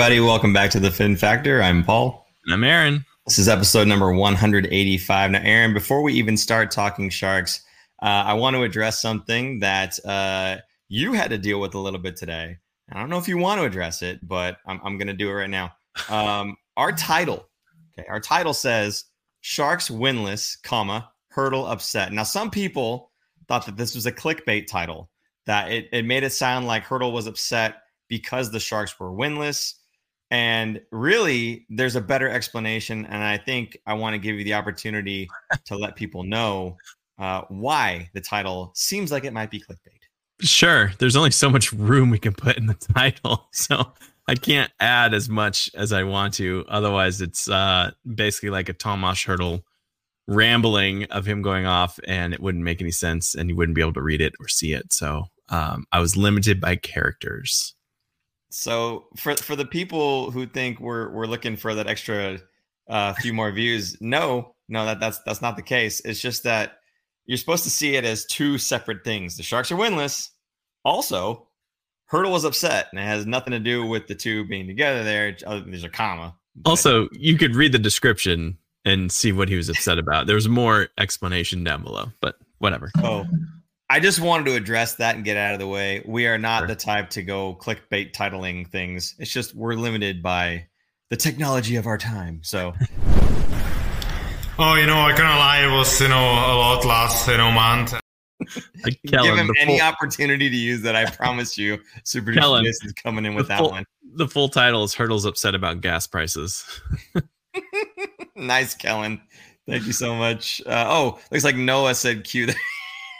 everybody. Welcome back to the Fin Factor. I'm Paul. And I'm Aaron. This is episode number 185. Now, Aaron, before we even start talking sharks, uh, I want to address something that uh, you had to deal with a little bit today. I don't know if you want to address it, but I'm, I'm going to do it right now. Um, our title, okay, our title says Sharks winless, comma Hertl upset. Now, some people thought that this was a clickbait title, that it, it made it sound like Hertl was upset because the Sharks were winless. And really, there's a better explanation. And I think I want to give you the opportunity to let people know uh, why the title seems like it might be clickbait. Sure. There's only so much room we can put in the title. So I can't add as much as I want to. Otherwise, it's uh, basically like a Tomas Hertl rambling of him going off, and it wouldn't make any sense, and you wouldn't be able to read it or see it. So um, I was limited by characters. So for for the people who think we're we're looking for that extra uh, few more views, no, no, that that's that's not the case. It's just that you're supposed to see it as two separate things. The Sharks are winless. Also, Hertl was upset, and it has nothing to do with the two being together. There, there's a comma. But. Also, you could read the description and see what he was upset about. There was more explanation down below, but whatever. Oh, I just wanted to address that and get out of the way. We are not sure. the type to go clickbait titling things. It's just we're limited by the technology of our time. So. oh, you know, I can't lie. It was you know a lot last you know month. Like Kellen, Give him any full, opportunity to use that. I promise you, Super Kellen, is coming in with that full, one. The full title is "Hertl's Upset About Gas Prices." nice, Kellen. Thank you so much. Uh, oh, looks like Noah said cue the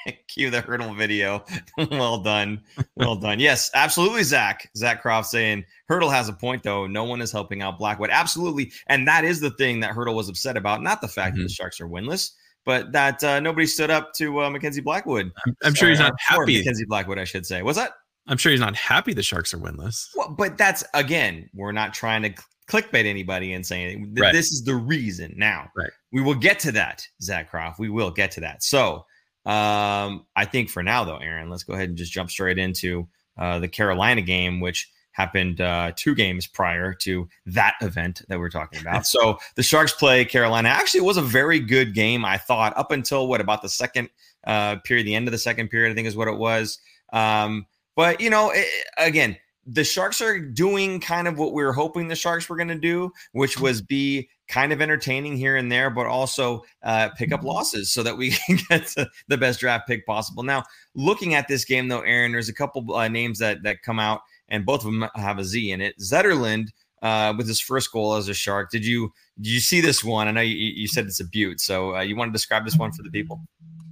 Cue the Hertl video. well done. Well done. Yes, absolutely, Zach. Zach Croft saying Hertl has a point, though. No one is helping out Blackwood. Absolutely. And that is the thing that Hertl was upset about. Not the fact mm-hmm. that the Sharks are winless, but that uh, nobody stood up to uh, Mackenzie Blackwood. I'm, I'm sure he's not happy. Mackenzie Blackwood, I should say. What's that? I'm sure he's not happy the Sharks are winless. Well, but that's, again, we're not trying to clickbait anybody and saying right. this is the reason. Now, right. we will get to that, Zach Croft. We will get to that. So, um, I think for now, though, Aaron, let's go ahead and just jump straight into uh, the Carolina game, which happened uh, two games prior to that event that we're talking about. so the Sharks play Carolina. Actually, it was a very good game, I thought, up until what about the second uh, period, the end of the second period, I think is what it was. Um, but you know, it, again, the Sharks are doing kind of what we were hoping the Sharks were going to do, which was be kind of entertaining here and there, but also uh, pick up losses so that we can get the best draft pick possible. Now, looking at this game though, Aaron, there's a couple uh, names that that come out, and both of them have a Z in it. Zetterlund uh, with his first goal as a Shark. Did you did you see this one? I know you, you said it's a beaut, so uh, you want to describe this one for the people.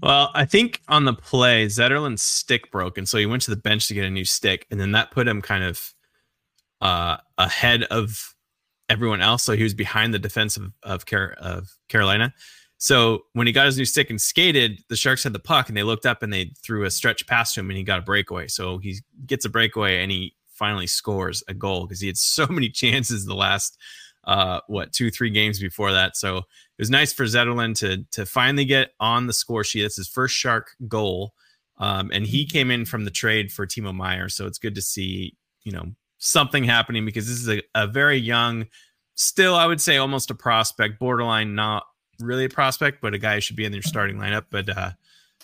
Well, I think on the play, Zetterlund's stick broke, and so he went to the bench to get a new stick, and then that put him kind of uh, ahead of everyone else. So he was behind the defense of of, Car- of Carolina. So when he got his new stick and skated, the Sharks had the puck and they looked up and they threw a stretch past him and he got a breakaway. So he gets a breakaway and he finally scores a goal because he had so many chances the last uh, what two three games before that. So it was nice for Zetterlund to to finally get on the score sheet. That's his first Shark goal, um, and he came in from the trade for Timo Meier. So it's good to see you know something happening because this is a, a very young, still I would say almost a prospect, borderline not really a prospect, but a guy who should be in their starting lineup. But uh,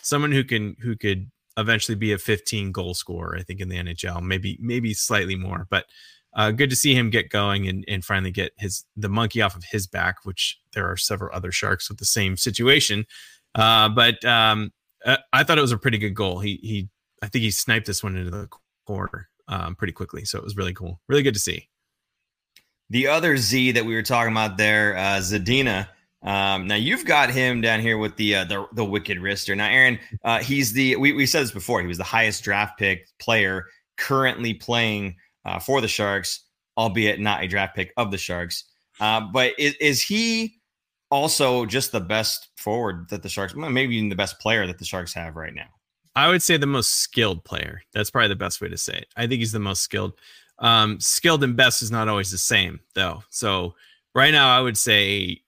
someone who can who could eventually be a 15 goal scorer, I think in the NHL, maybe maybe slightly more. But uh, good to see him get going and, and finally get his the monkey off of his back, which there are several other sharks with the same situation. Uh, but um, uh, I thought it was a pretty good goal. He he I think he sniped this one into the corner um, pretty quickly. So it was really cool. Really good to see. The other Z that we were talking about there, uh, Zadina. Um, now you've got him down here with the uh, the, the wicked wrister. Now, Aaron, uh, he's the we, we said this before. He was the highest draft pick player currently playing uh, for the Sharks, albeit not a draft pick of the Sharks. Uh, but is, is he also just the best forward that the Sharks, maybe even the best player that the Sharks have right now? I would say the most skilled player. That's probably the best way to say it. I think he's the most skilled. Um, skilled and best is not always the same, though. So right now, I would say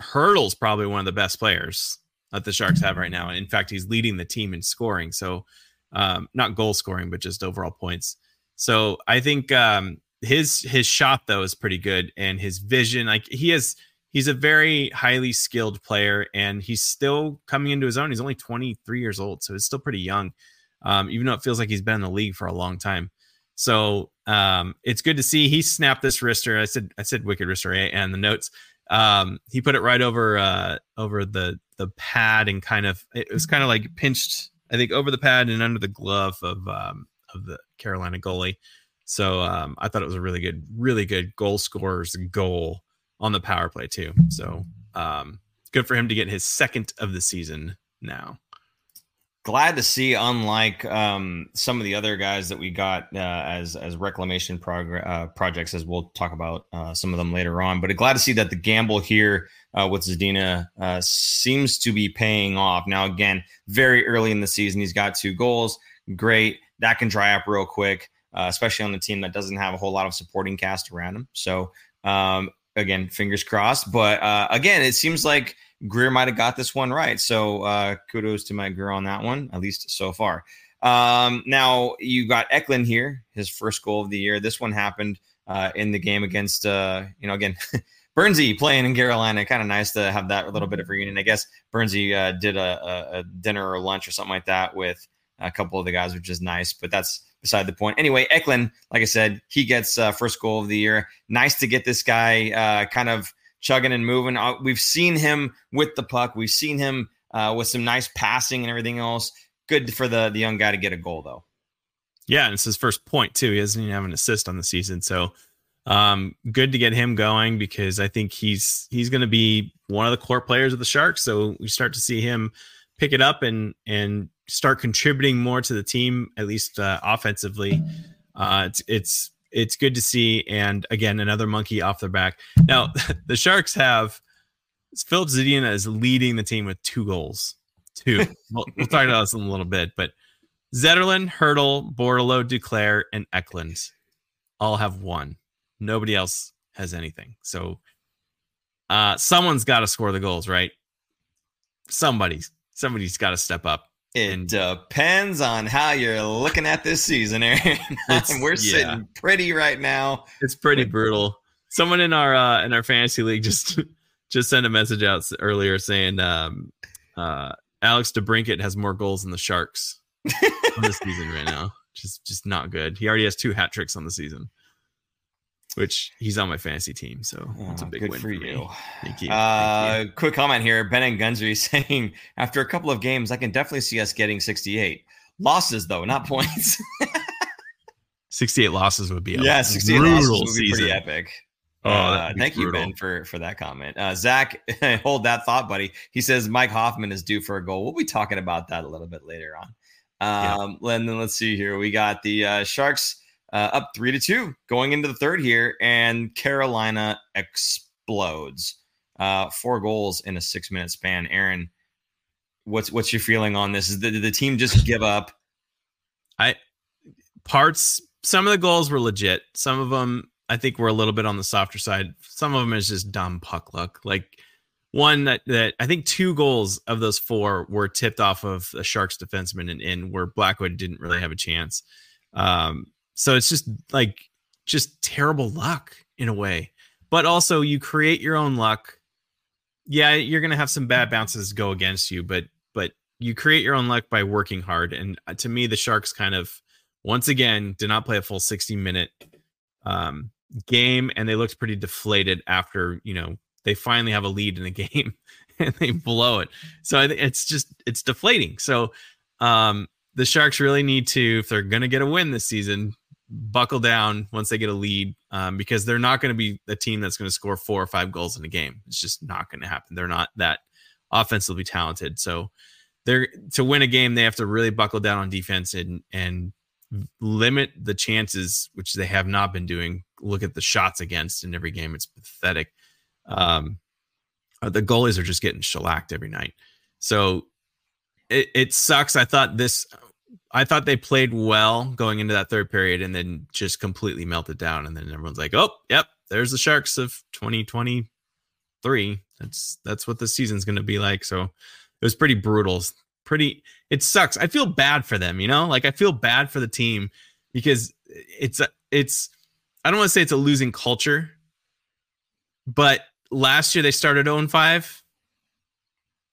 Hertl's probably one of the best players that the Sharks have right now. In fact, he's leading the team in scoring. So um, not goal scoring, but just overall points. So I think um, his his shot though is pretty good, and his vision, like he has, he's a very highly skilled player, and he's still coming into his own. He's only 23 years old, so he's still pretty young, um, even though it feels like he's been in the league for a long time. So um, it's good to see he snapped this wrister. I said I said wicked wrister and the notes. Um, he put it right over uh, over the the pad and kind of it was kind of like pinched. I think over the pad and under the glove of um, of the Carolina goalie. So um, I thought it was a really good, really good goal scorer's goal on the power play too. So um, good for him to get his second of the season now. Glad to see unlike um, some of the other guys that we got uh, as as reclamation prog- uh, projects as we'll talk about uh, some of them later on but glad to see that the gamble here uh, with Zadina uh, seems to be paying off. Now again very early in the season he's got two goals. Great. That can dry up real quick uh, especially on the team that doesn't have a whole lot of supporting cast around him. So um, again fingers crossed but again it seems like Grier might have got this one right. So uh, kudos to Mike Grier on that one, at least so far. Um, now you got Eklund here, his first goal of the year. This one happened uh, in the game against, uh, you know, again, Burnsie playing in Carolina. Kind of nice to have that little bit of reunion. I guess Burnsie uh, did a, a, a, dinner or lunch or something like that with a couple of the guys, which is nice. But that's beside the point. Anyway, Eklund, like I said, he gets uh, first goal of the year. Nice to get this guy uh, kind of chugging and moving. Uh, we've seen him with the puck. We've seen him uh, with some nice passing and everything else. Good for the the young guy to get a goal though. Yeah, and it's his first point too. He doesn't even have an assist on the season, so um, good to get him going because I think he's he's going to be one of the core players of the Sharks. So we start to see him pick it up and and start contributing more to the team, at least uh, offensively. Uh, it's it's it's good to see. And again, another monkey off their back. Now, the Sharks have Filip Zadina is leading the team with two goals. Two. we'll, we'll talk about this in a little bit, but Zetterlund, Hertl, Bordeleau, Duclair, and Eklund all have one. Nobody else has anything. So uh someone's got to score the goals, right? Somebody's somebody's got to step up. It depends on how you're looking at this season, Aaron. We're sitting pretty right now. It's pretty brutal. Someone in our uh, in our fantasy league just just sent a message out earlier saying um, uh, Alex DeBrincat has more goals than the Sharks the season right now. Just just not good. He already has two hat tricks on the season which he's on my fantasy team. So it's a oh, big win for, for you. Me. Thank you. Uh, Thank you. Quick comment here. Ben and Gunzery saying, after a couple of games, I can definitely see us getting 68. Losses, though, not points. 68 losses would be a yeah, 68 losses would be season. pretty epic. Oh, uh, thank brutal. you, Ben, for for that comment. Uh, Zach, hold that thought, buddy. He says Mike Hoffman is due for a goal. We'll be talking about that a little bit later on. Um, yeah. And then let's see here. We got the uh, Sharks uh, up three to two going into the third here, and Carolina explodes. Uh, four goals in a six minute span. Aaron, what's what's your feeling on this? Is the, did the team just give up? I parts. Some of the goals were legit. Some of them, I think, were a little bit on the softer side. Some of them is just dumb puck luck. Like one that, that I think two goals of those four were tipped off of the Sharks defenseman and in where Blackwood didn't really have a chance. Um, so it's just like just terrible luck in a way. But also you create your own luck. Yeah, you're going to have some bad bounces go against you, but but you create your own luck by working hard and uh, to me the Sharks kind of once again did not play a full 60 minute um, game and they looked pretty deflated after, you know, they finally have a lead in a game and they blow it. So it's just it's deflating. So um the Sharks really need to if they're going to get a win this season, buckle down once they get a lead um, because they're not going to be a team that's going to score four or five goals in a game. It's just not going to happen. They're not that offensively talented. So they're to win a game, they have to really buckle down on defense and and limit the chances, which they have not been doing. Look at the shots against in every game; it's pathetic. Um, uh, the goalies are just getting shellacked every night. So it, it sucks. I thought this I thought they played well going into that third period and then just completely melted down. And then everyone's like, oh, yep, there's the Sharks of 2023. That's that's what the season's going to be like. So it was pretty brutal. Pretty, it sucks. I feel bad for them, you know, like I feel bad for the team because it's it's. I don't want to say it's a losing culture, but last year they started 0 and 5.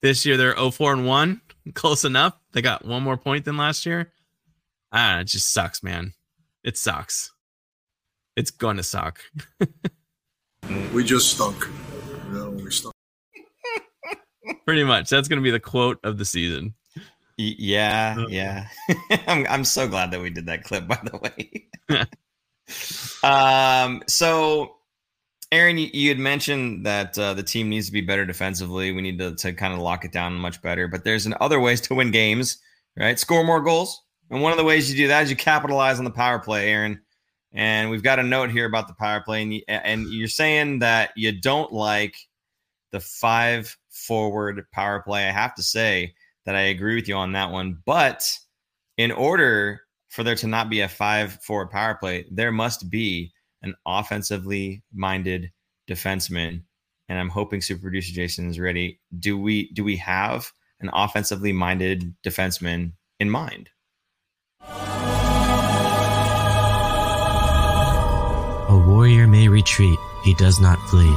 This year they're 0 4 and 1. Close enough. They got one more point than last year. Ah, it just sucks, man. It sucks. It's going to suck. we just stunk. No, we stunk. Pretty much. That's going to be the quote of the season. Yeah, uh, yeah. I'm I'm so glad that we did that clip. By the way. um. So, Aaron, you, had mentioned that uh, the team needs to be better defensively. We need to to kind of lock it down much better. But there's other ways to win games, right? Score more goals, and one of the ways you do that is you capitalize on the power play, Aaron. And we've got a note here about the power play, and, you, and you're saying that you don't like the five forward power play. I have to say that I agree with you on that one. But in order for there to not be a five forward power play, there must be an offensively minded defenseman. And I'm hoping super producer Jason is ready. Do we do we have an offensively minded defenseman in mind? A warrior may retreat, he does not flee.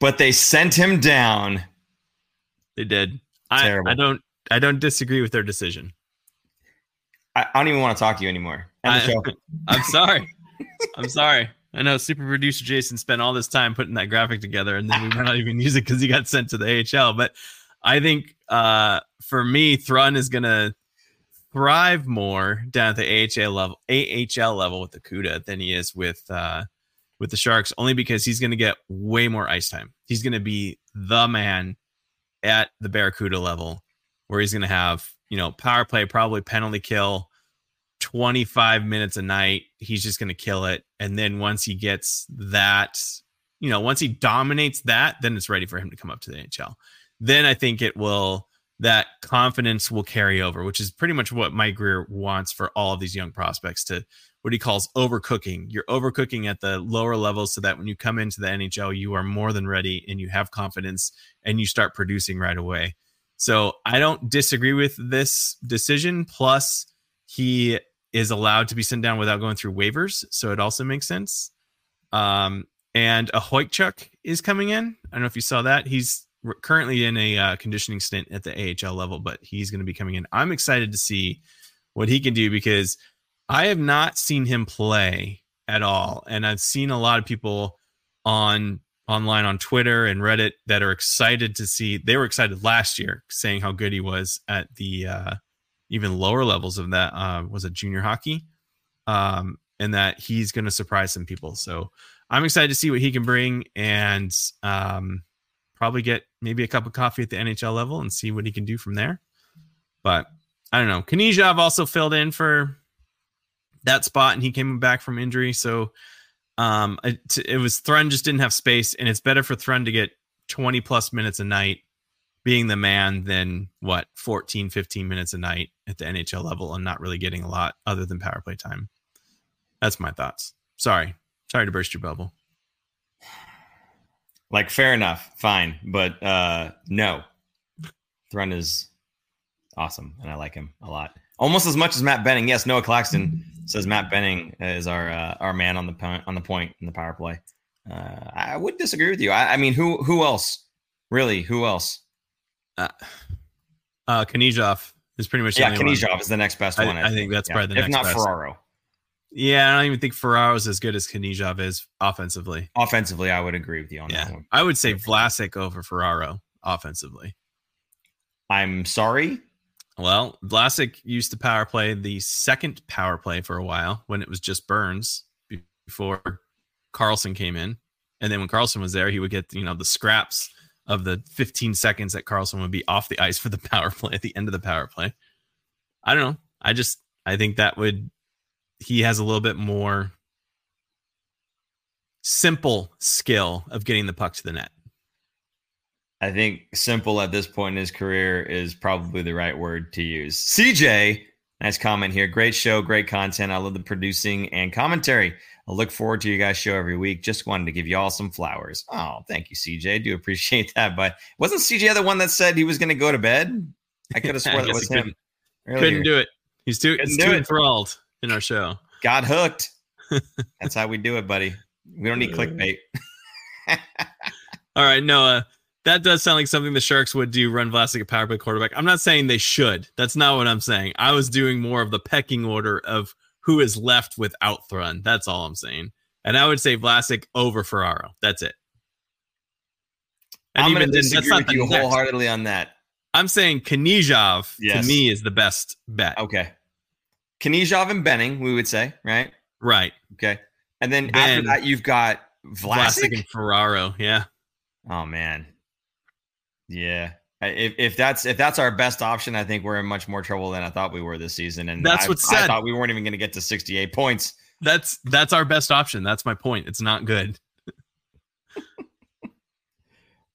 But they sent him down they did. I, I, don't. I don't disagree with their decision. I, I don't even want to talk to you anymore. I, I'm sorry. I'm sorry. I know super producer Jason spent all this time putting that graphic together, and then we might not even use it because he got sent to the AHL. But I think uh, for me, Thrun is gonna thrive more down at the AHL level, AHL level with the CUDA than he is with uh, with the Sharks, only because he's gonna get way more ice time. He's gonna be the man at the Barracuda level where he's going to have, you know, power play, probably penalty kill, 25 minutes a night. He's just going to kill it. And then once he gets that, you know, once he dominates that, then it's ready for him to come up to the NHL. Then I think it will, that confidence will carry over, which is pretty much what Mike Grier wants for all of these young prospects to what he calls overcooking. You're overcooking at the lower levels so that when you come into the NHL, you are more than ready and you have confidence and you start producing right away. So I don't disagree with this decision. Plus, he is allowed to be sent down without going through waivers. So it also makes sense. Um, and Okhotiuk is coming in. I don't know if you saw that. He's currently in a uh, conditioning stint at the AHL level, but he's going to be coming in. I'm excited to see what he can do because – I have not seen him play at all, and I've seen a lot of people on online on Twitter and Reddit that are excited to see. They were excited last year, saying how good he was at the uh, even lower levels of that. Uh, was it junior hockey? Um, and that he's going to surprise some people. So I'm excited to see what he can bring and um, probably get maybe a cup of coffee at the NHL level and see what he can do from there. But I don't know. Knyzhov also filled in for that spot and he came back from injury. So um, it, it was Thrun just didn't have space, and it's better for Thrun to get 20 plus minutes a night being the man than what 14, 15 minutes a night at the NHL level and not really getting a lot other than power play time. That's my thoughts. Sorry. Sorry to burst your bubble. Like fair enough, fine, but uh no. Thrun is awesome and I like him a lot. Almost as much as Matt Benning. Yes, Noah Claxton says Matt Benning is our uh, our man on the point on the point in the power play. Uh, I would disagree with you. I, I, mean, who who else? Really, who else? Uh, uh Knyzhov is pretty much yeah. Knyzhov is the next best I, one. I, I think that's yeah. probably the next one. if not best. Ferraro. Yeah, I don't even think Ferraro is as good as Knyzhov is offensively. Offensively, I would agree with you on yeah. that one. I would say Vlasic over Ferraro offensively. I'm sorry. Well, Vlasic used to power play the second power play for a while when it was just Burns before Karlsson came in. And then when Karlsson was there, he would get, you know, the scraps of the 15 seconds that Karlsson would be off the ice for the power play at the end of the power play. I don't know. I just I think that would he has a little bit more simple skill of getting the puck to the net. I think simple at this point in his career is probably the right word to use. CJ, nice comment here. Great show, great content. I love the producing and commentary. I look forward to you guys' show every week. Just wanted to give you all some flowers. Oh, thank you, CJ. I do appreciate that. But wasn't CJ the one that said he was going to go to bed? I could have sworn that was him. Couldn't, couldn't do it. He's too, he's too enthralled in our show. got hooked. That's how we do it, buddy. We don't need uh, clickbait. All right, Noah. Uh, that does sound like something the Sharks would do. Run Vlasic a power play quarterback. I'm not saying they should. That's not what I'm saying. I was doing more of the pecking order of who is left without Thrun. That's all I'm saying. And I would say Vlasic over Ferraro. That's it. And I'm going to disagree with you next. wholeheartedly on that. I'm saying Knyzhov yes. to me is the best bet. Okay. Knyzhov and Benning, we would say, right? Right. Okay. And then, then after that, you've got Vlasic? Vlasic and Ferraro. Yeah. Oh man. Yeah. If, if that's if that's our best option, I think we're in much more trouble than I thought we were this season. And that's what said. I thought we weren't even going to get to 68 points. That's that's our best option. That's my point. It's not good.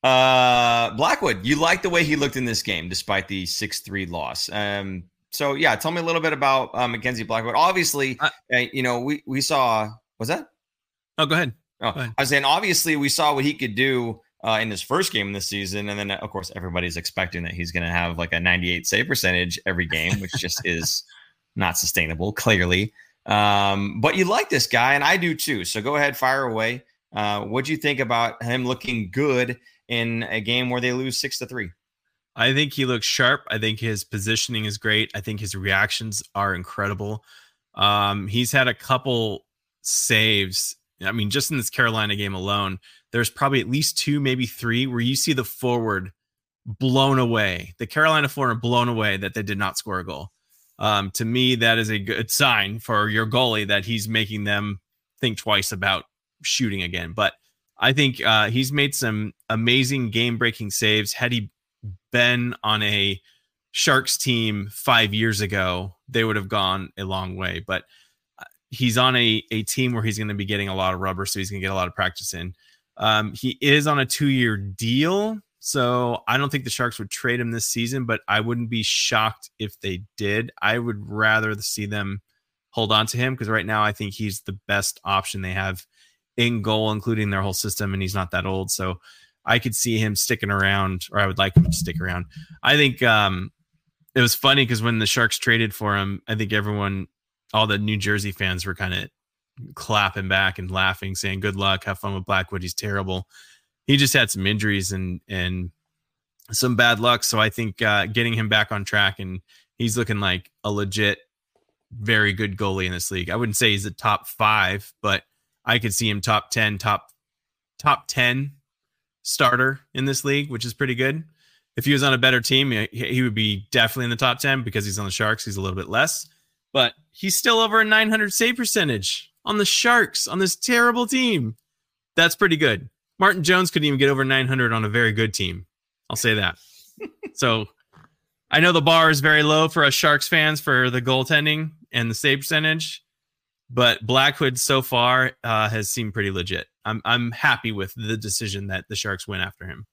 uh Blackwood, you like the way he looked in this game despite the 6-3 loss. Um so yeah, tell me a little bit about uh, Mackenzie Blackwood. Obviously, uh, you know, we we saw was that? Oh, go ahead. Oh, go ahead. I was saying obviously we saw what he could do uh, in his first game this season, and then of course everybody's expecting that he's going to have like a 98 save percentage every game, which just is not sustainable, clearly. Um, but you like this guy, and I do too. So go ahead, fire away. Uh, what do you think about him looking good in a game where they lose six to three? I think he looks sharp. I think his positioning is great. I think his reactions are incredible. Um, he's had a couple saves. I mean, just in this Carolina game alone, there's probably at least two, maybe three, where you see the forward blown away. The Carolina forward blown away that they did not score a goal. Um, to me, that is a good sign for your goalie that he's making them think twice about shooting again. But I think uh, he's made some amazing game breaking saves. Had he been on a Sharks team five years ago, they would have gone a long way. But uh, he's on a, a team where he's going to be getting a lot of rubber, so he's going to get a lot of practice in. Um, he is on a two year deal, so I don't think the Sharks would trade him this season, but I wouldn't be shocked if they did. I would rather see them hold on to him because right now I think he's the best option they have in goal, including their whole system, and he's not that old. So I could see him sticking around, or I would like him to stick around. I think um, it was funny because when the Sharks traded for him, I think everyone, all the New Jersey fans were kind of clapping back and laughing, saying, "Good luck, have fun with Blackwood. He's terrible." He just had some injuries and and some bad luck. So I think uh, getting him back on track and he's looking like a legit, very good goalie in this league. I wouldn't say he's a top five, but I could see him top ten, top top ten starter in this league, which is pretty good. If he was on a better team, he would be definitely in the top 10 because he's on the Sharks. He's a little bit less, but he's still over a 900 save percentage on the Sharks on this terrible team. That's pretty good. Martin Jones couldn't even get over 900 on a very good team. I'll say that. so I know the bar is very low for us Sharks fans for the goaltending and the save percentage, but Blackwood so far uh, has seemed pretty legit. I'm I'm happy with the decision that the Sharks went after him.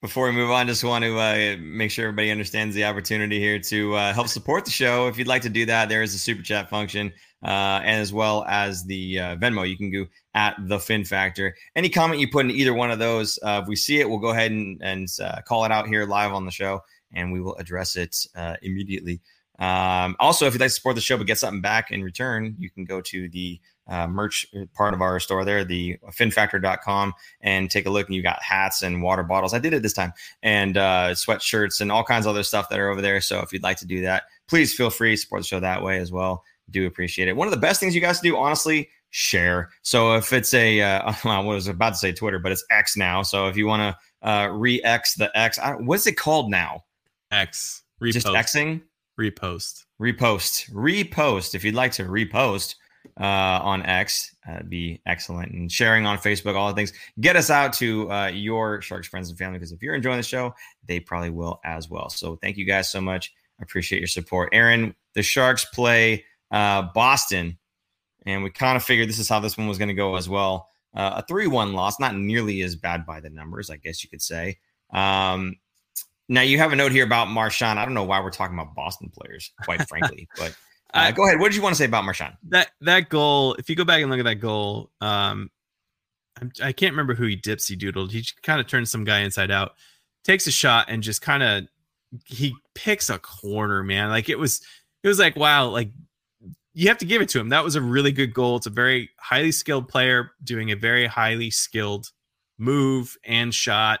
Before we move on, just want to uh, make sure everybody understands the opportunity here to uh, help support the show. If you'd like to do that, there is a super chat function, uh, and as well as the uh, Venmo. You can go at the Fin Factor. Any comment you put in either one of those, uh, if we see it, we'll go ahead and, and uh, call it out here live on the show, and we will address it immediately. Um, also, if you'd like to support the show but get something back in return, you can go to the uh, merch part of our store there, the finfactor.com, and take a look. And you got hats and water bottles. I did it this time, and uh, sweatshirts and all kinds of other stuff that are over there. So if you'd like to do that, please feel free to support the show that way as well. Do appreciate it. One of the best things you guys do, honestly, share. So if it's a, uh, I was about to say Twitter, but it's X now. So if you want to uh, re X the X, what's it called now? X. Repost. Just Xing? Repost. Repost. Repost. If you'd like to repost uh, on X, uh, be excellent. And sharing on Facebook, all the things. Get us out to uh, your Sharks friends and family because if you're enjoying the show, they probably will as well. So thank you guys so much. I appreciate your support. Aaron, the Sharks play uh, Boston, and we kind of figured this is how this one was going to go as well. Uh, a 3 1 loss, not nearly as bad by the numbers, I guess you could say. Um, now you have a note here about Marchand. I don't know why we're talking about Boston players, quite frankly, but uh, go ahead. What did you want to say about Marchand? That that goal. If you go back and look at that goal, um, I'm, I can not remember who he dipsy doodled. He kind of turns some guy inside out, takes a shot, and just kind of he picks a corner. Man, like it was it was like wow, like you have to give it to him. That was a really good goal. It's a very highly skilled player doing a very highly skilled move and shot.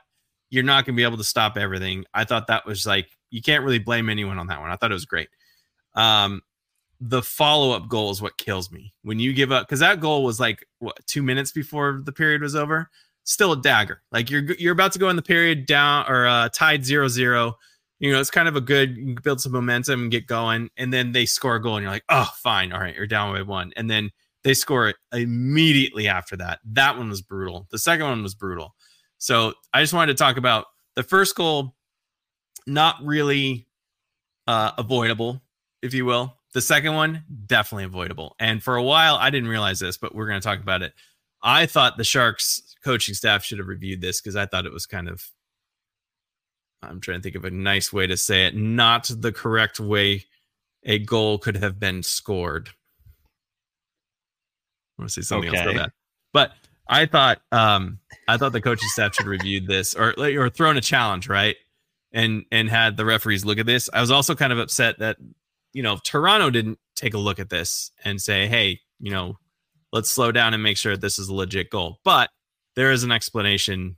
You're not going to be able to stop everything. I thought that was like you can't really blame anyone on that one. I thought it was great. Um, the follow up goal is what kills me when you give up because that goal was like what two minutes before the period was over. Still a dagger. Like you're you're about to go in the period down or uh, tied zero zero you know, it's kind of a good build some momentum and get going, and then they score a goal, and you're like, oh, fine, all right, you're down by one, and then they score it immediately after that. That one was brutal. The second one was brutal. So I just wanted to talk about the first goal, not really uh, avoidable, if you will. The second one, definitely avoidable. And for a while, I didn't realize this, but we're going to talk about it. I thought the Sharks coaching staff should have reviewed this because I thought it was kind of I'm trying to think of a nice way to say it, not the correct way a goal could have been scored. I want to say something okay. else about that. But I thought um I thought the coaching staff should reviewed this or or thrown a challenge, right? And and had the referees look at this. I was also kind of upset that you know Toronto didn't take a look at this and say, hey, you know, let's slow down and make sure this is a legit goal. But there is an explanation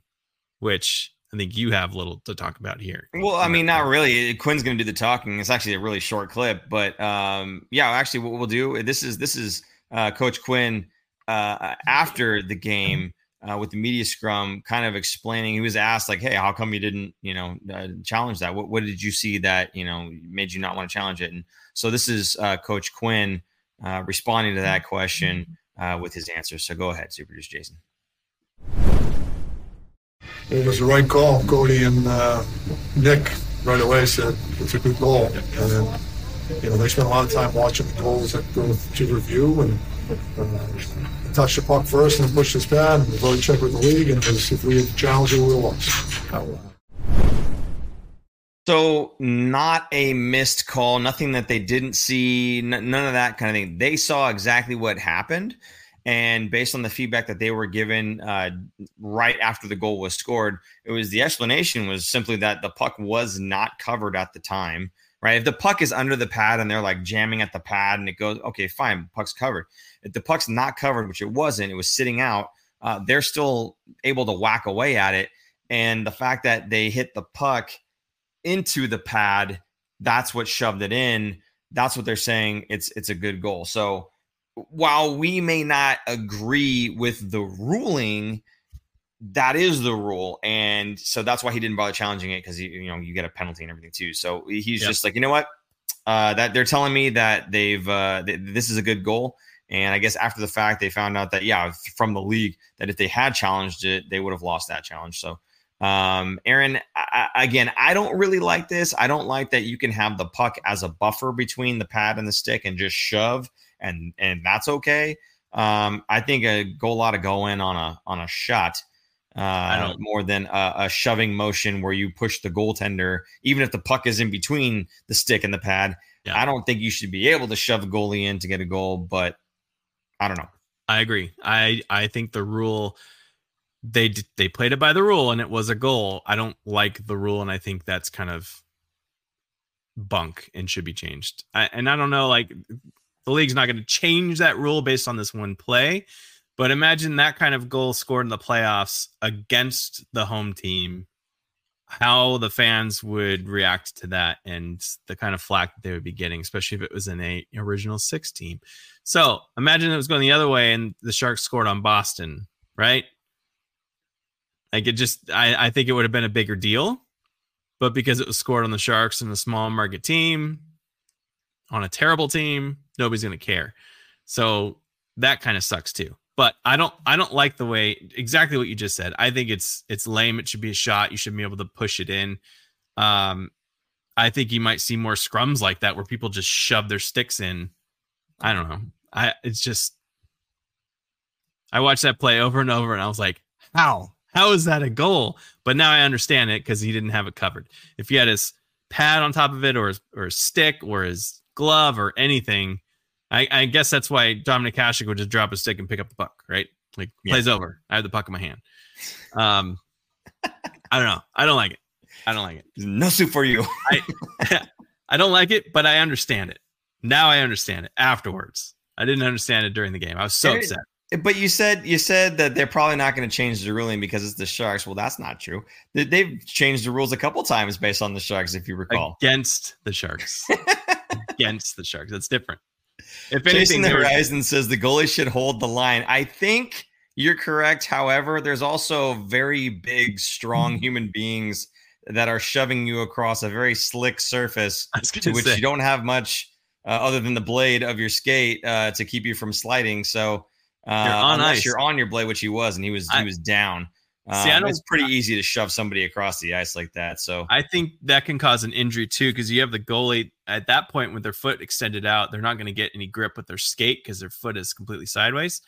which I think you have little to talk about here. Well, I mean, not really. Quinn's going to do the talking. It's actually a really short clip, but um, yeah, actually, what we'll do this is this is uh, Coach Quinn uh, after the game uh, with the media scrum, kind of explaining. He was asked like, "Hey, how come you didn't, you know, uh, challenge that? What, what did you see that you know made you not want to challenge it?" And so this is uh, Coach Quinn uh, responding to that question with his answer. So go ahead, Super Jason. It was the right call. Cody and uh, Nick right away said it's a good goal. And then, you know, they spent a lot of time watching the goals that go to review and uh, touched the puck first and pushed his pad and voted check with the league. And was, if we had challenged it, we would have lost. So, not a missed call, nothing that they didn't see, n- none of that kind of thing. They saw exactly what happened. And based on the feedback that they were given uh, right after the goal was scored, it was the explanation was simply that the puck was not covered at the time. Right. If the puck is under the pad and they're like jamming at the pad and it goes, okay, fine, puck's covered. If the puck's not covered, which it wasn't, it was sitting out, uh, they're still able to whack away at it. And the fact that they hit the puck into the pad, that's what shoved it in. That's what they're saying. It's it's a good goal. So while we may not agree with the ruling, that is the rule, and so that's why he didn't bother challenging it because you know you get a penalty and everything too. So he's yep. just like, you know what, uh, that they're telling me that they've uh, th- this is a good goal, and I guess after the fact they found out that yeah from the league that if they had challenged it they would have lost that challenge. So um, Aaron, I, again, I don't really like this. I don't like that you can have the puck as a buffer between the pad and the stick and just shove and and that's okay. Um, I think a goal ought to go in on a on a shot uh, more than a, a, shoving motion where you push the goaltender, even if the puck is in between the stick and the pad. Yeah. I don't think you should be able to shove a goalie in to get a goal, but I don't know. I agree. I I think the rule they they played it by the rule and it was a goal. I don't like the rule and I think that's kind of bunk and should be changed. I, and I don't know like the league's not going to change that rule based on this one play. But imagine that kind of goal scored in the playoffs against the home team, how the fans would react to that and the kind of flack that they would be getting, especially if it was in a original six team. So imagine it was going the other way and the Sharks scored on Boston, right? Like it just, I, I think it would have been a bigger deal. But because it was scored on the Sharks and a small market team, on a terrible team, nobody's going to care. So that kind of sucks too. But I don't I don't like the way exactly what you just said. I think it's it's lame. It should be a shot. You should be able to push it in. Um I think you might see more scrums like that where people just shove their sticks in. I don't know. I it's just I watched that play over and over and I was like, how? How is that a goal? But now I understand it because he didn't have it covered. If he had his pad on top of it or his, or his stick or his glove or anything, I, I guess that's why Dominik Hasek would just drop a stick and pick up the puck, right? Like yeah. plays over. I have the puck in my hand. Um, I don't know. I don't like it. I don't like it. No soup for you. I, I don't like it, but I understand it. Now I understand it afterwards. I didn't understand it during the game. I was so There- upset. But you said you said that they're probably not going to change the ruling because it's the Sharks. Well, that's not true. They- They've changed the rules a couple times based on the Sharks, if you recall. Against the Sharks. Against the Sharks. That's different. If Chasing anything, the Horizon says the goalie should hold the line. I think you're correct. However, there's also very big, strong human beings that are shoving you across a very slick surface to which say, you don't have much uh, other than the blade of your skate uh, to keep you from sliding. So uh, on unless ice. you're on your blade, which he was, and he was I- he was down. See, I Um, it's pretty easy to shove somebody across the ice like that. So I think that can cause an injury too, because you have the goalie at that point with their foot extended out, they're not going to get any grip with their skate because their foot is completely sideways.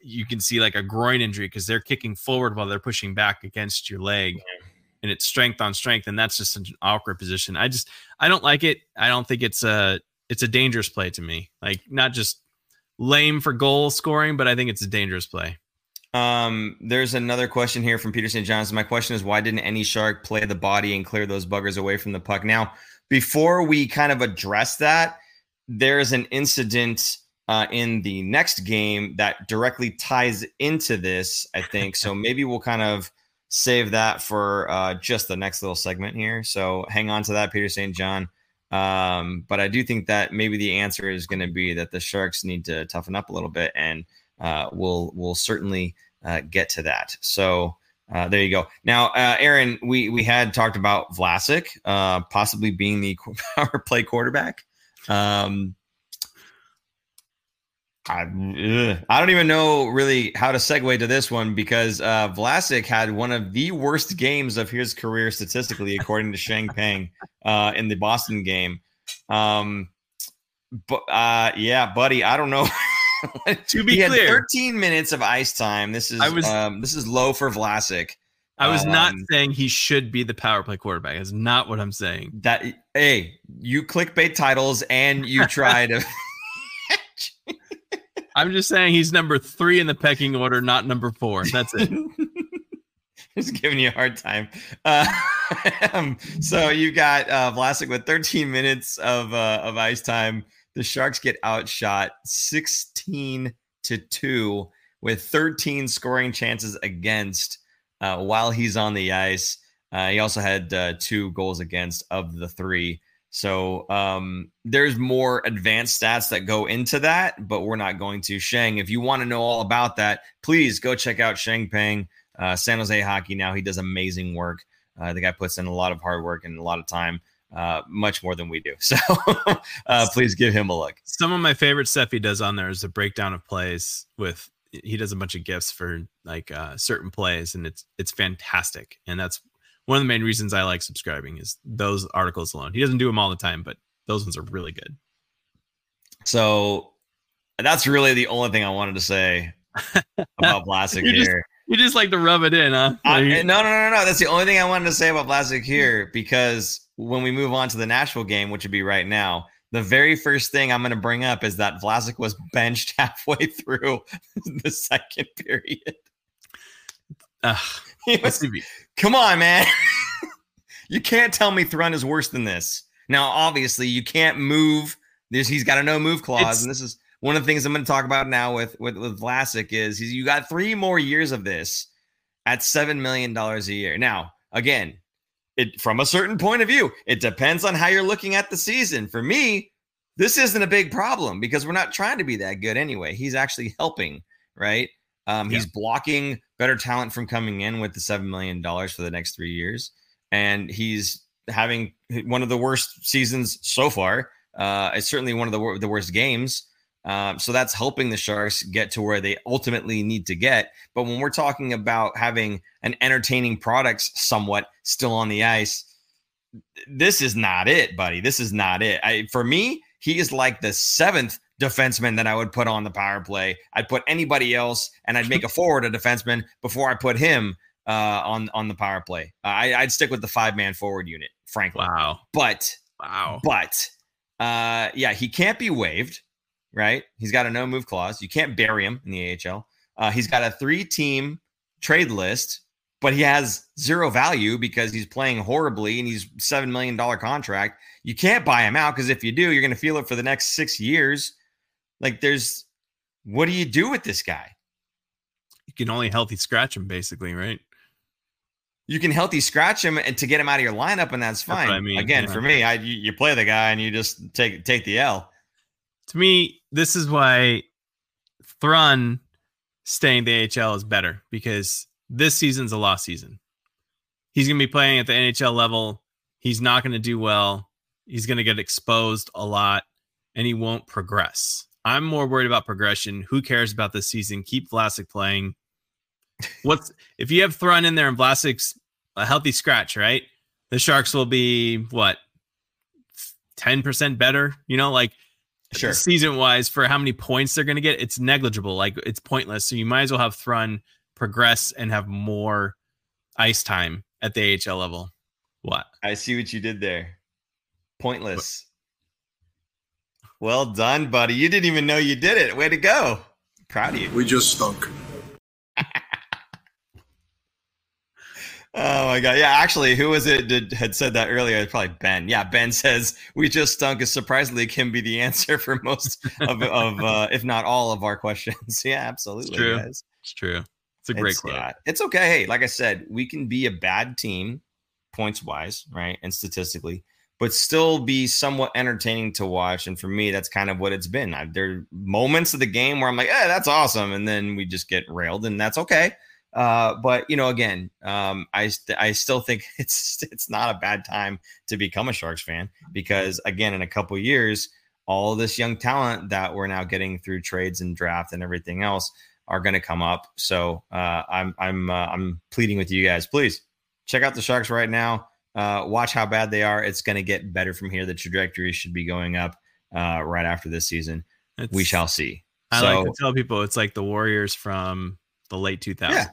You can see like a groin injury because they're kicking forward while they're pushing back against your leg, and it's strength on strength, and that's just an awkward position. I just I don't like it. I don't think it's a it's a dangerous play to me. Like not just lame for goal scoring, but I think it's a dangerous play. Um, there's another question here from Peter St. John's. My question is, why didn't any shark play the body and clear those buggers away from the puck? Now, before we kind of address that, there's an incident uh, in the next game that directly ties into this. I think so. Maybe we'll kind of save that for uh, just the next little segment here. So hang on to that, Peter St. John. Um, but I do think that maybe the answer is going to be that the Sharks need to toughen up a little bit and uh, we'll we'll certainly uh, get to that. So uh, there you go. Now, uh, Aaron, we we had talked about Vlasic uh, possibly being the power play quarterback. Um, I, ugh, I don't even know really how to segue to this one because uh, Vlasic had one of the worst games of his career statistically, according to Sheng Peng uh, in the Boston game. Um, but uh, yeah, buddy, I don't know. To be he had clear, 13 minutes of ice time. This is I was- um, this is low for Vlasic. I was not Um, saying he should be the power play quarterback. That's not what I'm saying. That hey, you clickbait titles and you try to. I'm just saying he's number three in the pecking order, not number four. That's it. Just giving you a hard time. Uh, um, so you've got uh, Vlasic with 13 minutes of uh, of ice time. The Sharks get outshot 16 to two with 13 scoring chances against uh, while he's on the ice. Uh, he also had uh, two goals against of the three. So um, there's more advanced stats that go into that, but we're not going to. Sheng, if you want to know all about that, please go check out Sheng Peng, uh, San Jose Hockey. Now he does amazing work. Uh, the guy puts in a lot of hard work and a lot of time, uh, much more than we do. So uh, please give him a look. Some of my favorite stuff he does on there is a breakdown of plays with he does a bunch of gifts for like uh, certain plays, and it's it's fantastic. And that's one of the main reasons I like subscribing is those articles alone. He doesn't do them all the time, but those ones are really good. So that's really the only thing I wanted to say about Vlasic You just- here. You just like to rub it in, huh? I, Like- no, no, no, no. That's the only thing I wanted to say about Vlasic here because when we move on to the Nashville game, which would be right now, the very first thing I'm going to bring up is that Vlasic was benched halfway through the second period. He was- come on, man. you can't tell me Thrun is worse than this. Now, obviously, you can't move. There's, he's got a no move clause, It's- and this is one of the things I'm going to talk about now with with with Vlasic is he's, you got three more years of this at seven million dollars a year. Now, again, it from a certain point of view, it depends on how you're looking at the season. For me, this isn't a big problem because we're not trying to be that good anyway. He's actually helping, right? Um, he's blocking better talent from coming in with the seven million dollars for the next three years, and he's having one of the worst seasons so far. Uh, it's certainly one of the the worst games. Um, so that's helping the Sharks get to where they ultimately need to get. But when we're talking about having an entertaining product somewhat still on the ice, this is not it, buddy. This is not it. I, for me, he is like the seventh defenseman that I would put on the power play. I'd put anybody else, and I'd make a forward a defenseman before I put him uh, on on the power play. I, I'd stick with the five man forward unit, frankly. Wow, But wow. but uh, yeah, he can't be waived, right? He's got a no move clause. You can't bury him in the AHL. Uh, he's got a three team trade list but he has zero value because he's playing horribly and he's seven million dollar contract. You can't buy him out because if you do, you're going to feel it for the next six years. Like, there's what do you do with this guy? You can only healthy scratch him, basically, right? You can healthy scratch him and to get him out of your lineup, and that's fine. That's I mean. Again, yeah. for me, I you, you play the guy and you just take take the L. To me, this is why Thrun staying the AHL is better because this season's a lost season. He's going to be playing at the NHL level. He's not going to do well. He's going to get exposed a lot and he won't progress. I'm more worried about progression. Who cares about this season? Keep Vlasic playing. What's if you have Thrun in there and Vlasic's a healthy scratch, right? The Sharks will be what 10% better, you know, like Sure. season wise for how many points they're going to get, it's negligible. Like it's pointless. So you might as well have Thrun progress and have more ice time at the AHL level. What? I see what you did there. Pointless. Well done, buddy. You didn't even know you did it. Way to go. Proud of you. We just stunk. Oh my god! Yeah, actually, who was it that had said that earlier? It's probably Ben. Yeah, Ben says we just stunk. Is surprisingly can be the answer for most of, of uh, if not all of our questions. yeah, absolutely. true. guys. It's true. It's a great It's, quote. yeah, it's okay. Hey, like I said, we can be a bad team, points wise, right, and statistically, but still be somewhat entertaining to watch. And for me, that's kind of what it's been. I, there are moments of the game where I'm like, "Yeah, that's awesome," and then we just get railed, and that's okay. Uh, but you know, again, um, I st- I still think it's it's not a bad time to become a Sharks fan because again, in a couple years, all this young talent that we're now getting through trades and draft and everything else are going to come up. So uh, I'm I'm uh, I'm pleading with you guys, please check out the Sharks right now. Uh, watch how bad they are. It's going to get better from here. The trajectory should be going up uh, right after this season. It's, We shall see. I so, like to tell people it's like the Warriors from the late 2000s, Yeah.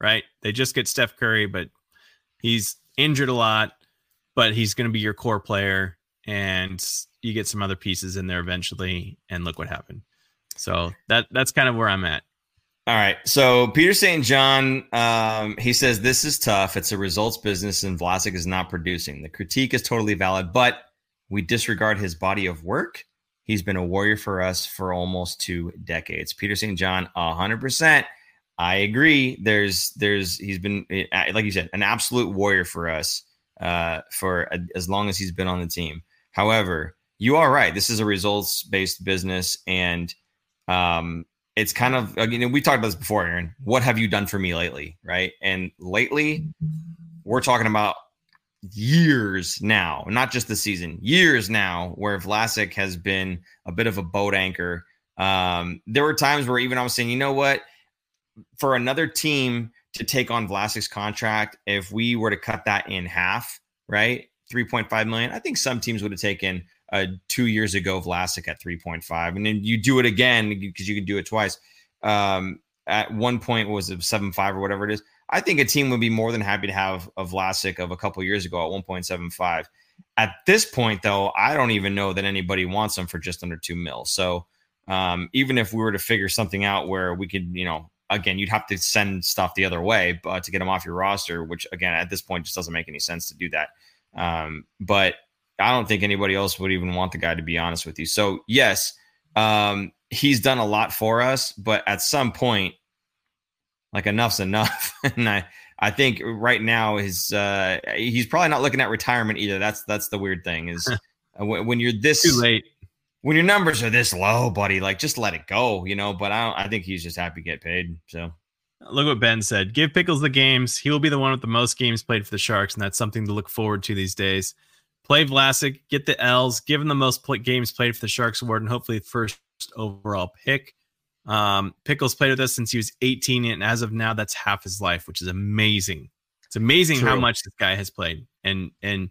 Right? They just get Steph Curry, but he's injured a lot, but he's going to be your core player, and you get some other pieces in there eventually, and look what happened. So that that's kind of where I'm at. All right. So Peter St. John, um, he says this is tough. It's a results business, and Vlasic is not producing. The critique is totally valid, but we disregard his body of work. He's been a warrior for us for almost two decades. Peter St. John, hundred percent. I agree. There's, there's, he's been, eh, like you said, an absolute warrior for us uh, for a, as long as he's been on the team. However, you are right. This is a results based business, and um, it's kind of you know we talked about this before, Aaron. What have you done for me lately, right? And lately, we're talking about years now, not just the season, years now, where Vlasic has been a bit of a boat anchor. Um, there were times where even I was saying, you know what, for another team to take on Vlasic's contract, if we were to cut that in half, right, three point five million, I think some teams would have taken uh, two years ago Vlasic at 3.5, and then you do it again because you can do it twice. Um, at one point was it five or whatever it is. I think a team would be more than happy to have a Vlasic of a couple years ago at 1.75. At this point, though, I don't even know that anybody wants them for just under two mil. So um, even if we were to figure something out where we could, you know, again, you'd have to send stuff the other way, but to get him off your roster, which again at this point just doesn't make any sense to do that. Um, but I don't think anybody else would even want the guy to be honest with you. So yes, um, he's done a lot for us, but at some point, like enough's enough. and I, I think right now his uh, he's probably not looking at retirement either. That's that's the weird thing is when, when you're this Too late. When your numbers are this low, buddy. Like just let it go, you know. But I don't, I think he's just happy to get paid. So Look what Ben said. Give Pickles the games. He will be the one with the most games played for the Sharks, and that's something to look forward to these days. Play Vlasic, get the L's, give him the most play- games played for the Sharks award, and hopefully first overall pick. Um, Pickles played with us since he was 18, and as of now, that's half his life, which is amazing. It's amazing how much this guy has played, and and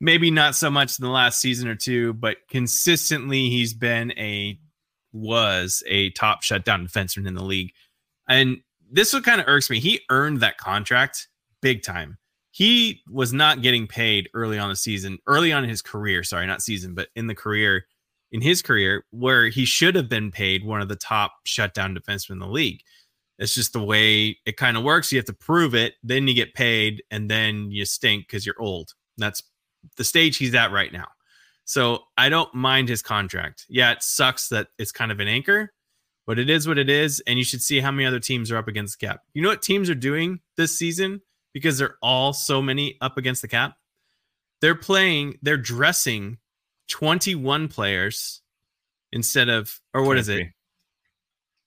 maybe not so much in the last season or two, but consistently he's been a was a top shutdown defenseman in the league. And this what kind of irks me. He earned that contract big time. He was not getting paid early on the season, early on in his career. Sorry, not season, but in the career, in his career, where he should have been paid one of the top shutdown defensemen in the league. It's just the way it kind of works. You have to prove it, then you get paid, and then you stink because you're old. That's the stage he's at right now. So I don't mind his contract. Yeah, it sucks that it's kind of an anchor, but it is what it is. And you should see how many other teams are up against the cap. You know what teams are doing this season because they're all so many up against the cap? They're playing, they're dressing 21 players instead of, or what is it?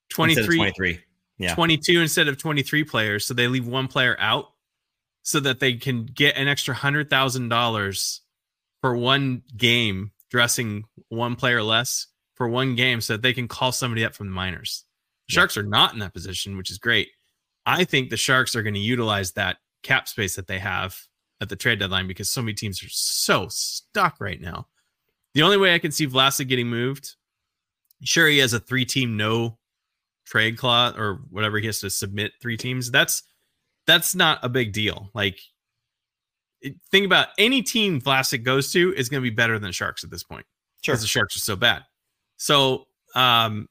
23, 23. Yeah. 22 instead of 23 players. So they leave one player out so that they can get an extra $100,000 for one game, dressing one player less for one game so that they can call somebody up from the minors. The Sharks are not in that position, which is great. I think the Sharks are going to utilize that cap space that they have at the trade deadline because so many teams are so stuck right now. The only way I can see Vlasic getting moved, sure, he has a three team no trade clause or whatever he has to submit three teams. That's that's not a big deal. Like it- think about any team Vlasic goes to is going to be better than Sharks at this point Sure. because the Sharks are so bad. So, um,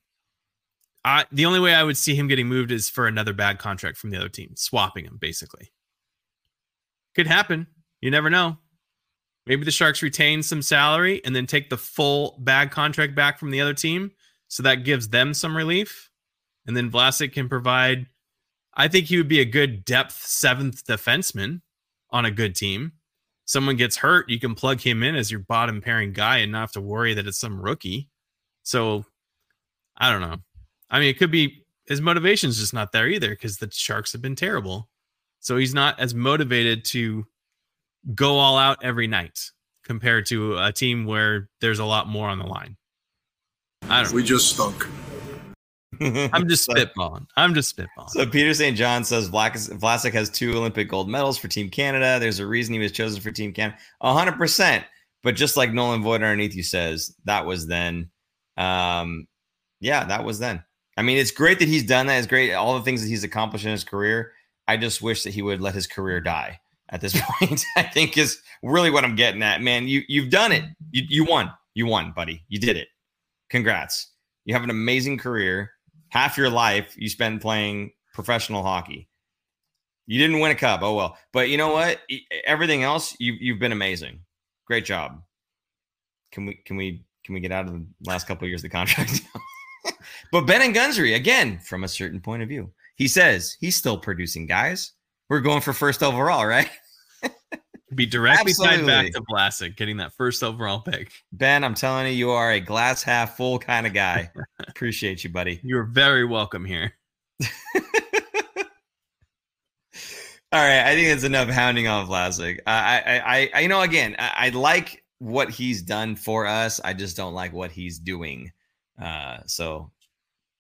I the only way I would see him getting moved is for another bad contract from the other team, swapping him basically. Could happen. You never know. Maybe the Sharks retain some salary and then take the full bad contract back from the other team, so that gives them some relief, and then Vlasic can provide. I think he would be a good depth seventh defenseman on a good team. Someone gets hurt, you can plug him in as your bottom pairing guy and not have to worry that it's some rookie. So I don't know. I mean, it could be his motivation's just not there either because the Sharks have been terrible. So he's not as motivated to go all out every night compared to a team where there's a lot more on the line. I don't know. We just stunk. I'm just So- spitballing. I'm just spitballing. So Peter St. John says Vlasic, Vlasic has two Olympic gold medals for Team Canada. There's a reason he was chosen for Team Canada. hundred percent. But just like Nolan Boyd underneath you says, that was then. Um, yeah, that was then. I mean, it's great that he's done that. It's great all the things that he's accomplished in his career. I just wish that he would let his career die at this point. I think is really what I'm getting at. Man, you you've done it. You you won. You won, buddy. You did it. Congrats. You have an amazing career half your life you spend playing professional hockey. You didn't win a cup. Oh well. But you know what? Everything else, you you've been amazing. Great job. Can we can we can we get out of the last couple of years of the contract? but Ben and Gunsry, again, from a certain point of view, he says he's still producing guys. We're going for first overall, right? Be directly tied back to Vlasic getting that first overall pick. Ben, I'm telling you, you are a glass half full kind of guy. Appreciate you, buddy. You're very welcome here. All right, I think that's enough hounding on Vlasic. I, I, I, I, you know, again, I, I like what he's done for us. I just don't like what he's doing. Uh, so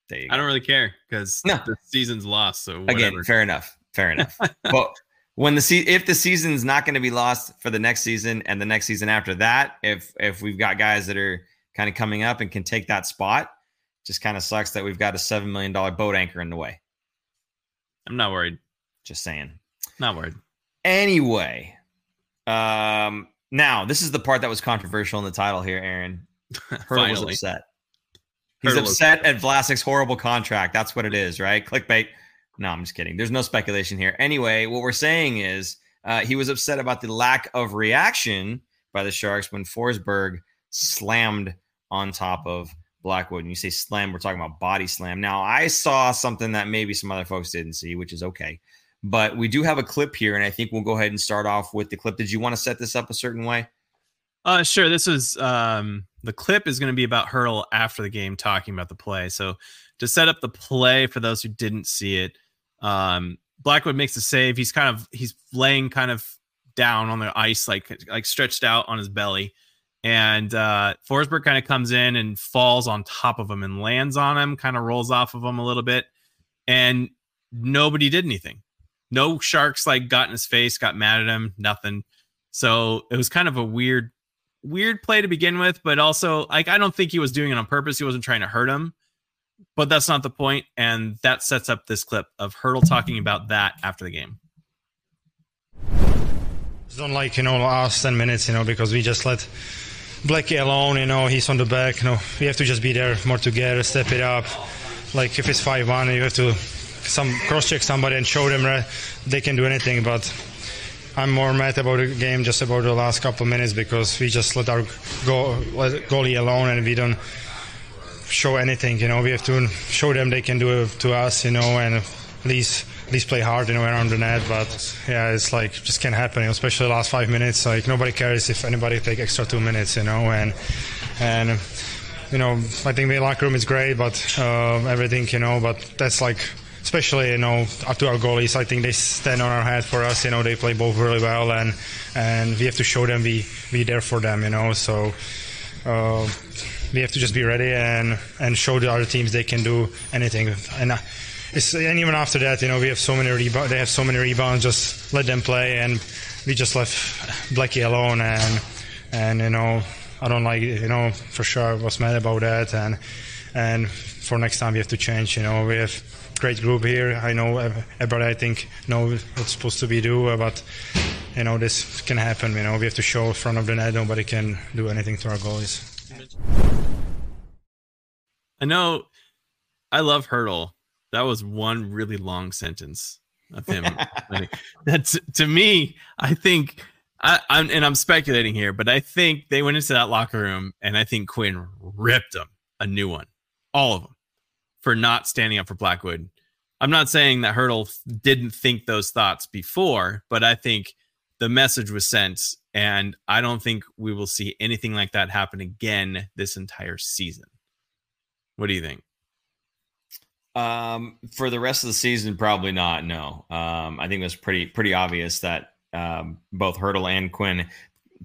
there you go. I don't really care because No. the season's lost. So whatever. again, fair enough, fair enough. but when the se- if the season's not going to be lost for the next season and the next season after that, if if we've got guys that are kind of coming up and can take that spot, just kind of sucks that we've got a seven million dollar boat anchor in the way. I'm not worried. Just saying. Not worried. Anyway, um, now this is the part that was controversial in the title here, Aaron. Hertl was upset. He's Hertl upset at Vlasic's horrible contract. That's what it is, right? Clickbait. No, I'm just kidding. There's no speculation here. Anyway, what we're saying is uh, he was upset about the lack of reaction by the Sharks when Forsberg slammed on top of Blackwood. And you say slam, we're talking about body slam. Now, I saw something that maybe some other folks didn't see, which is okay. But we do have a clip here, and I think we'll go ahead and start off with the clip. Did you want to set this up a certain way? Uh, sure. This is um, the clip is going to be about Hertl after the game, talking about the play. So to set up the play for those who didn't see it, um, Blackwood makes the save. He's kind of he's laying kind of down on the ice, like like stretched out on his belly, and uh, Forsberg kind of comes in and falls on top of him and lands on him, kind of rolls off of him a little bit, and nobody did anything. No sharks like got in his face, got mad at him, nothing. So it was kind of a weird weird play to begin with, but also like I don't think he was doing it on purpose. He wasn't trying to hurt him. But that's not the point, and that sets up this clip of Hertl talking about that after the game. Don't like you know last 10 minutes, you know, because we just let Blackie alone. You know, he's on the back. You know, we have to just be there more together, step it up. Like if it's 5-1, you have to some cross check somebody and show them they can do anything. But I'm more mad about the game, just about the last couple of minutes because we just let our let goalie alone and we don't show anything. You know, we have to show them they can do it to us. You know, and at least at least play hard, you know, around the net. But yeah, it's like just can't happen, especially the last five minutes. Like nobody cares if anybody take extra two minutes, you know, and and you know, I think the locker room is great, but uh, everything, you know, but that's like, especially, you know, up to our goalies, I think they stand on our head for us, you know, they play both really well and, and we have to show them we, we there for them, you know, so, uh, we have to just be ready and, and show the other teams they can do anything. And, uh, and even after that, you know, we have so many rebounds, they have so many rebounds, just let them play and we just left Blackie alone and, and, you know, I don't like you know for sure I was mad about that and and for next time we have to change you know we have great group here I know everybody I think know what's supposed to be do but you know this can happen you know we have to show in front of the net nobody can do anything to our goalies I know I love Hertl that was one really long sentence of him that's to me I think I, am and I'm speculating here, but I think they went into that locker room and I think Quinn ripped them a new one, all of them, for not standing up for Blackwood. I'm not saying that Hertl didn't think those thoughts before, but I think the message was sent, and I don't think we will see anything like that happen again this entire season. What do you think? Um, for the rest of the season, probably not. No, um, I think it was pretty pretty obvious that um, both Hertl and Quinn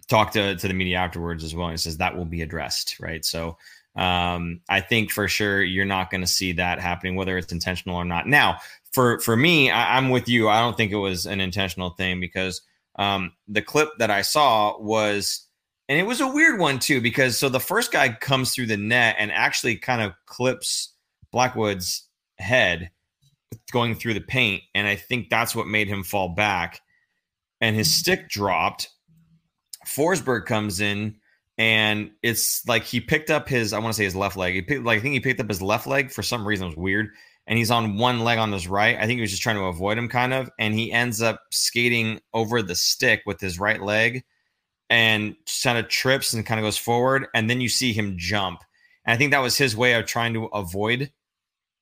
talked to, to the media afterwards as well. And says that will be addressed, right? So um, I think for sure you're not going to see that happening, whether it's intentional or not. Now, for for me, I, am with you. I don't think it was an intentional thing because um, the clip that I saw was, and it was a weird one too, because so the first guy comes through the net and actually kind of clips Blackwood's head going through the paint, and I think that's what made him fall back and his stick dropped. Forsberg comes in and it's like he picked up his I want to say his left leg. He picked like I think he picked up his left leg for some reason. It was weird. And he's on one leg on his right. I think he was just trying to avoid him kind of. And he ends up skating over the stick with his right leg and kind of trips and kind of goes forward. And then you see him jump. And I think that was his way of trying to avoid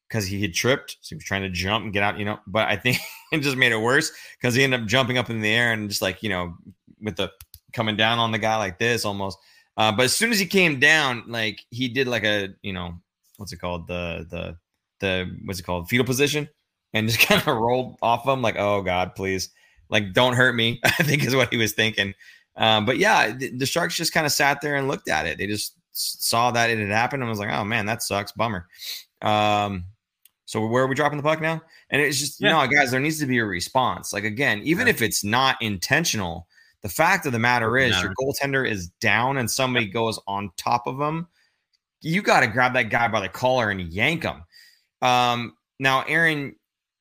because he had tripped. So he was trying to jump and get out, you know. But I think it just made it worse because he ended up jumping up in the air and just like, you know, with the coming down on the guy like this almost. Uh, but as soon as he came down, like he did like a, you know, what's it called? The, the, the, what's it called? Fetal position and just kind of rolled off him like, oh God, please. Like, don't hurt me, I think is what he was thinking. Um, but yeah, the, the Sharks just kind of sat there and looked at it. They just saw that it had happened and was like, oh man, that sucks. Bummer. Um, so where are we dropping the puck now? And it's just yeah. no, guys, there needs to be a response. Like again, even yeah. if it's not intentional, the fact of the matter is your goaltender is down and somebody goes on top of him. You got to grab that guy by the collar and yank him. Um, now, Aaron,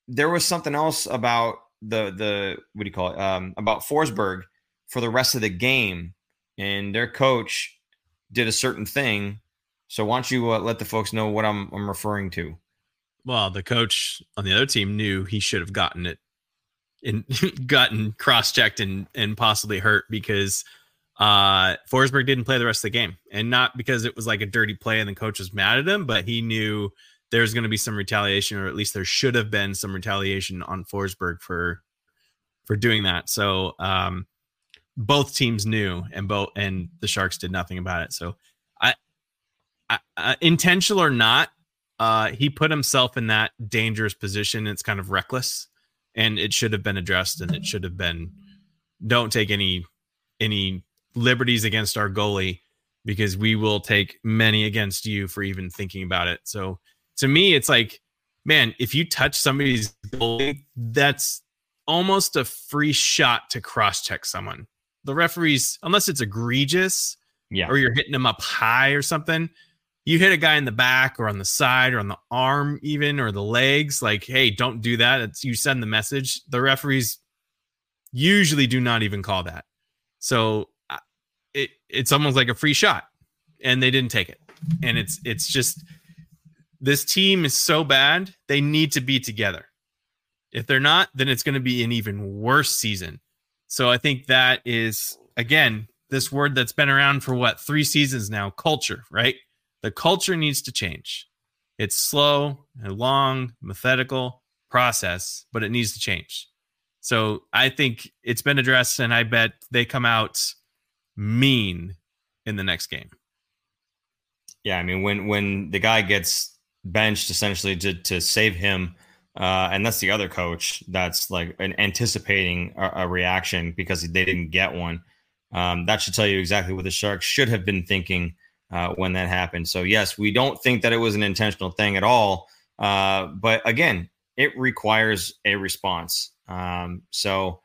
there was something else about the the what do you call it? Um, about Forsberg for the rest of the game, and their coach did a certain thing. So why don't you uh, let the folks know what I'm I'm referring to? well, the coach on the other team knew he should have gotten it and gotten cross checked and and possibly hurt because uh Forsberg didn't play the rest of the game. And not because it was like a dirty play and the coach was mad at him, but he knew there's going to be some retaliation, or at least there should have been some retaliation on Forsberg for for doing that. So um both teams knew and both and the Sharks did nothing about it. So I, I, intentional or not, uh, he put himself in that dangerous position. It's kind of reckless, and it should have been addressed. And it should have been, don't take any any liberties against our goalie because we will take many against you for even thinking about it. So to me, it's like, man, if you touch somebody's goalie, that's almost a free shot to cross check someone. The referees, unless it's egregious, yeah, or you're hitting them up high or something, you hit a guy in the back or on the side or on the arm even or the legs like hey don't do that. It's you send the message. The referees usually do not even call that. So it, it's almost like a free shot and they didn't take it. And it's it's just this team is so bad they need to be together If they're not, then it's going to be an even worse season. So I think that is again this word that's been around for what three seasons now culture, right? The culture needs to change. It's slow and long, methodical process, but it needs to change. So I think it's been addressed, and I bet they come out mean in the next game. Yeah, I mean when when the guy gets benched essentially to to save him, uh, and that's the other coach that's like an anticipating a, a reaction because they didn't get one. Um, that should tell you exactly what the Sharks should have been thinking uh, when that happened. So yes, we don't think that it was an intentional thing at all. Uh, but again, it requires a response. Um, so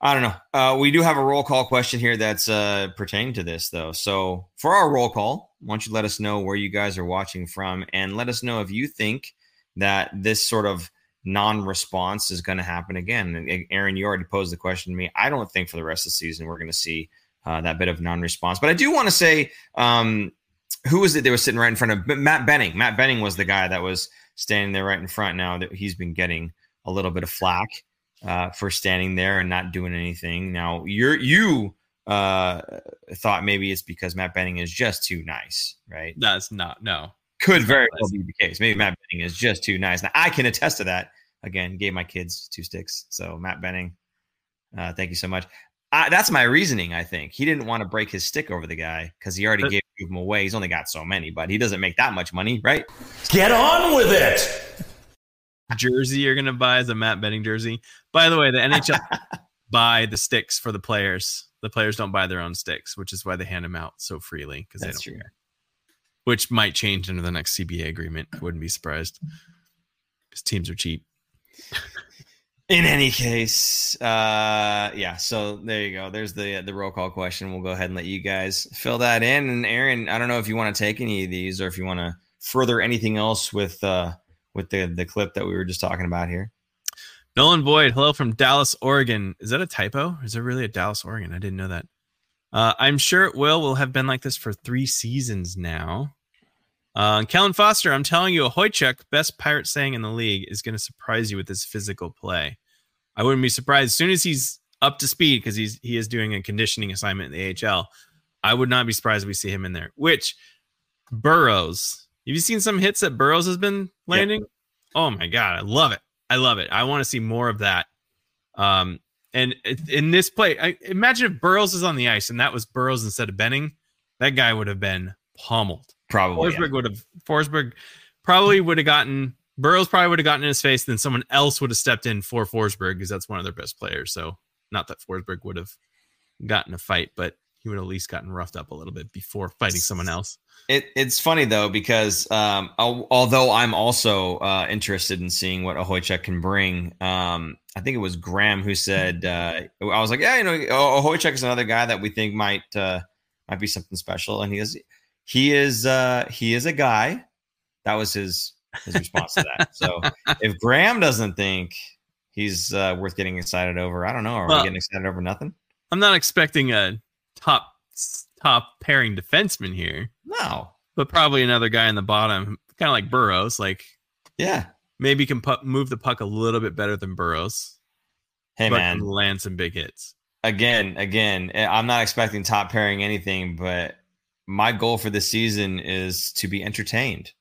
I don't know. Uh, we do have a roll call question here that's uh, pertaining to this, though. So for our roll call, why don't you let us know where you guys are watching from, and let us know if you think that this sort of non-response is going to happen again. And Aaron, you already posed the question to me. I don't think for the rest of the season we're going to see uh, that bit of non-response. But I do want to say, um, who was it that was sitting right in front of Matt Benning? Matt Benning was the guy that was standing there right in front. Now that he's been getting a little bit of flack uh, for standing there and not doing anything. Now you're you uh, thought maybe it's because Matt Benning is just too nice, right? That's not no. Could very well be the case. Maybe Matt Benning is just too nice. Now I can attest to that. Again, gave my kids two sticks. So Matt Benning, uh, thank you so much. I, that's my reasoning. I think he didn't want to break his stick over the guy because he already but, gave him away. He's only got so many, but he doesn't make that much money, right? Get on with it jersey you're gonna buy is a Matt Benning jersey. By the way, the NHL buy the sticks for the players. The players don't buy their own sticks, which is why they hand them out so freely because they don't true. care. Which might change under the next CBA agreement. I wouldn't be surprised because teams are cheap. In any case, uh, yeah. So there you go. There's the the roll call question. We'll go ahead and let you guys fill that in. And Aaron, I don't know if you want to take any of these or if you want to further anything else with uh, with the the clip that we were just talking about here. Nolan Boyd, hello from Dallas, Oregon. Is that a typo? Is it really a Dallas, Oregon? I didn't know that. Uh, I'm sure it will. Will have been like this for three seasons now. Uh, Kellen Foster, I'm telling you, Okhotiuk, best pirate saying in the league, is going to surprise you with his physical play. I wouldn't be surprised as soon as he's up to speed because he's he is doing a conditioning assignment in the AHL. I would not be surprised if we see him in there. Which Burroughs, have you seen some hits that Burroughs has been landing? Yep. Oh my god, I love it. I love it. I want to see more of that. Um, and in this play, I, imagine if Burroughs is on the ice and that was Burroughs instead of Benning, that guy would have been pummeled. Probably Forsberg yeah. would have Forsberg probably would have gotten Burroughs probably would have gotten in his face, then someone else would have stepped in for Forsberg because that's one of their best players. So not that Forsberg would have gotten a fight, but he would at least gotten roughed up a little bit before fighting someone else. It, it's funny though because um, although I'm also uh, interested in seeing what Okhotiuk can bring, um, I think it was Graham who said uh, I was like, yeah, you know, Okhotiuk is another guy that we think might uh, might be something special, and he is he is uh, he is a guy. That was his his response to that. So if Graham doesn't think he's uh, worth getting excited over, I don't know. Are well, we getting excited over nothing? I'm not expecting a top top pairing defenseman here. No, but probably another guy in the bottom, kind of like Burroughs. Like, yeah, maybe can pu- move the puck a little bit better than Burroughs. Hey man, land some big hits. Again, again, eh, I'm not expecting top pairing anything, but my goal for this season is to be entertained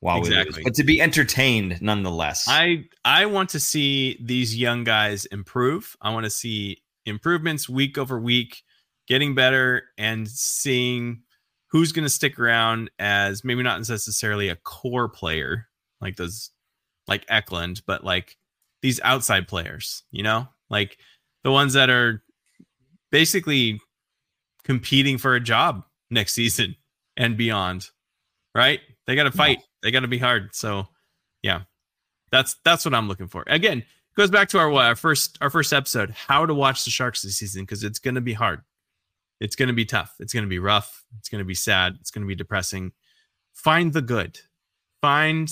while exactly. we lose, but to be entertained nonetheless. I I want to see these young guys improve. I want to see improvements week over week getting better and seeing who's going to stick around as maybe not necessarily a core player like those like Eklund, but like these outside players, you know, like the ones that are basically competing for a job next season and beyond, right? They got to fight. Yeah. They got to be hard. So, yeah, that's that's what I'm looking for. Again, goes back to our what, our first our first episode, how to watch the Sharks this season because it's going to be hard it's going to be tough. It's going to be rough. It's going to be sad. It's going to be depressing. Find the good. Find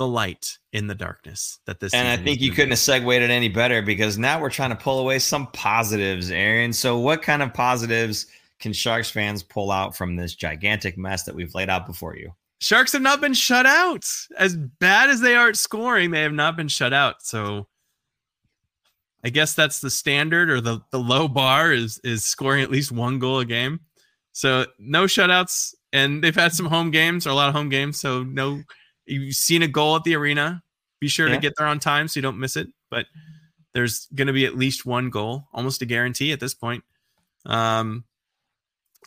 the light in the darkness that this and i think you couldn't have segued it any better because now we're trying to pull away some positives aaron so what kind of positives can sharks fans pull out from this gigantic mess that we've laid out before you sharks have not been shut out as bad as they are at scoring they have not been shut out so I guess that's the standard or the the low bar is is scoring at least one goal a game. So no shutouts, and they've had some home games or a lot of home games. So no, you've seen a goal at the arena. Be sure yeah. to get there on time so you don't miss it. But there's going to be at least one goal, almost a guarantee at this point. Um,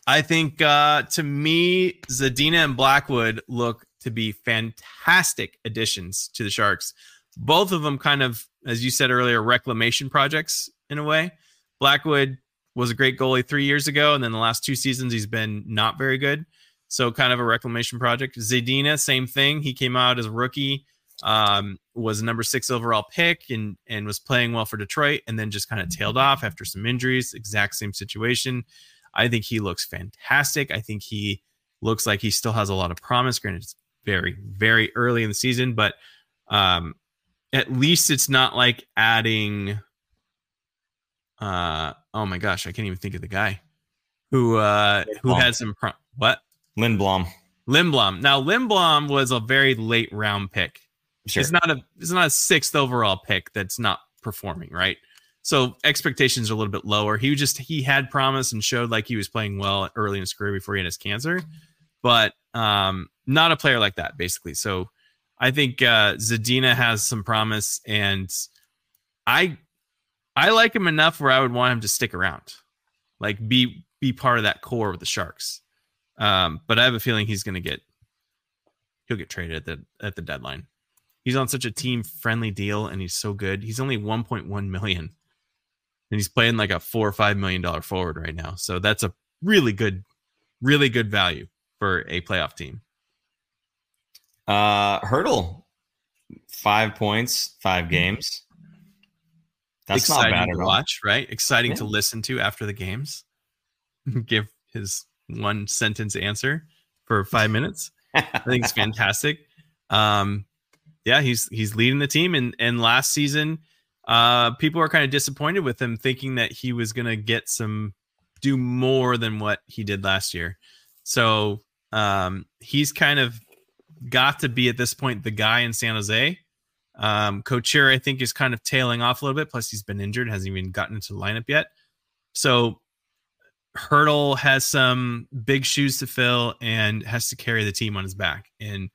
I think uh, to me, Zadina and Blackwood look to be fantastic additions to the Sharks. Both of them kind of, as you said earlier, reclamation projects in a way. Blackwood was a great goalie three years ago, and then the last two seasons he's been not very good. So kind of a reclamation project. Zadina, same thing. He came out as a rookie, um, was a number six overall pick, and and was playing well for Detroit, and then just kind of tailed off after some injuries. Exact same situation. I think he looks fantastic. I think he looks like he still has a lot of promise. Granted, it's very very early in the season, but um, at least it's not like adding uh oh my gosh, I can't even think of the guy who uh who had some pro- what Lindblom. Lindblom. Now Lindblom was a very late round pick. Sure. It's not a it's not a sixth overall pick that's not performing, right? So expectations are a little bit lower. He just he had promise and showed like he was playing well early in his career before he had his cancer, but um not a player like that basically. So I think uh Zadina has some promise and I I like him enough where I would want him to stick around, like be be part of that core with the Sharks. Um, but I have a feeling he's going to get he'll get traded at the at the deadline. He's on such a team friendly deal, and he's so good. He's only 1.1 million, and he's playing like a four or five million dollar forward right now. So that's a really good, really good value for a playoff team. Uh, Hertl, five points, five games. That's exciting not bad to watch, right? Exciting yeah. to listen to after the games. Give his one sentence answer for five minutes. I think it's fantastic. Um, yeah, he's he's leading the team, and and last season, uh, people are kind of disappointed with him, thinking that he was going to get some do more than what he did last year. So um, he's kind of got to be at this point the guy in San Jose um, Couture, I think, is kind of tailing off a little bit. Plus, he's been injured, hasn't even gotten into the lineup yet. So, Hertl has some big shoes to fill and has to carry the team on his back. And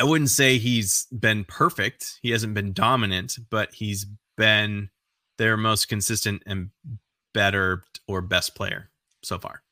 I wouldn't say he's been perfect. He hasn't been dominant, but he's been their most consistent and better or best player so far.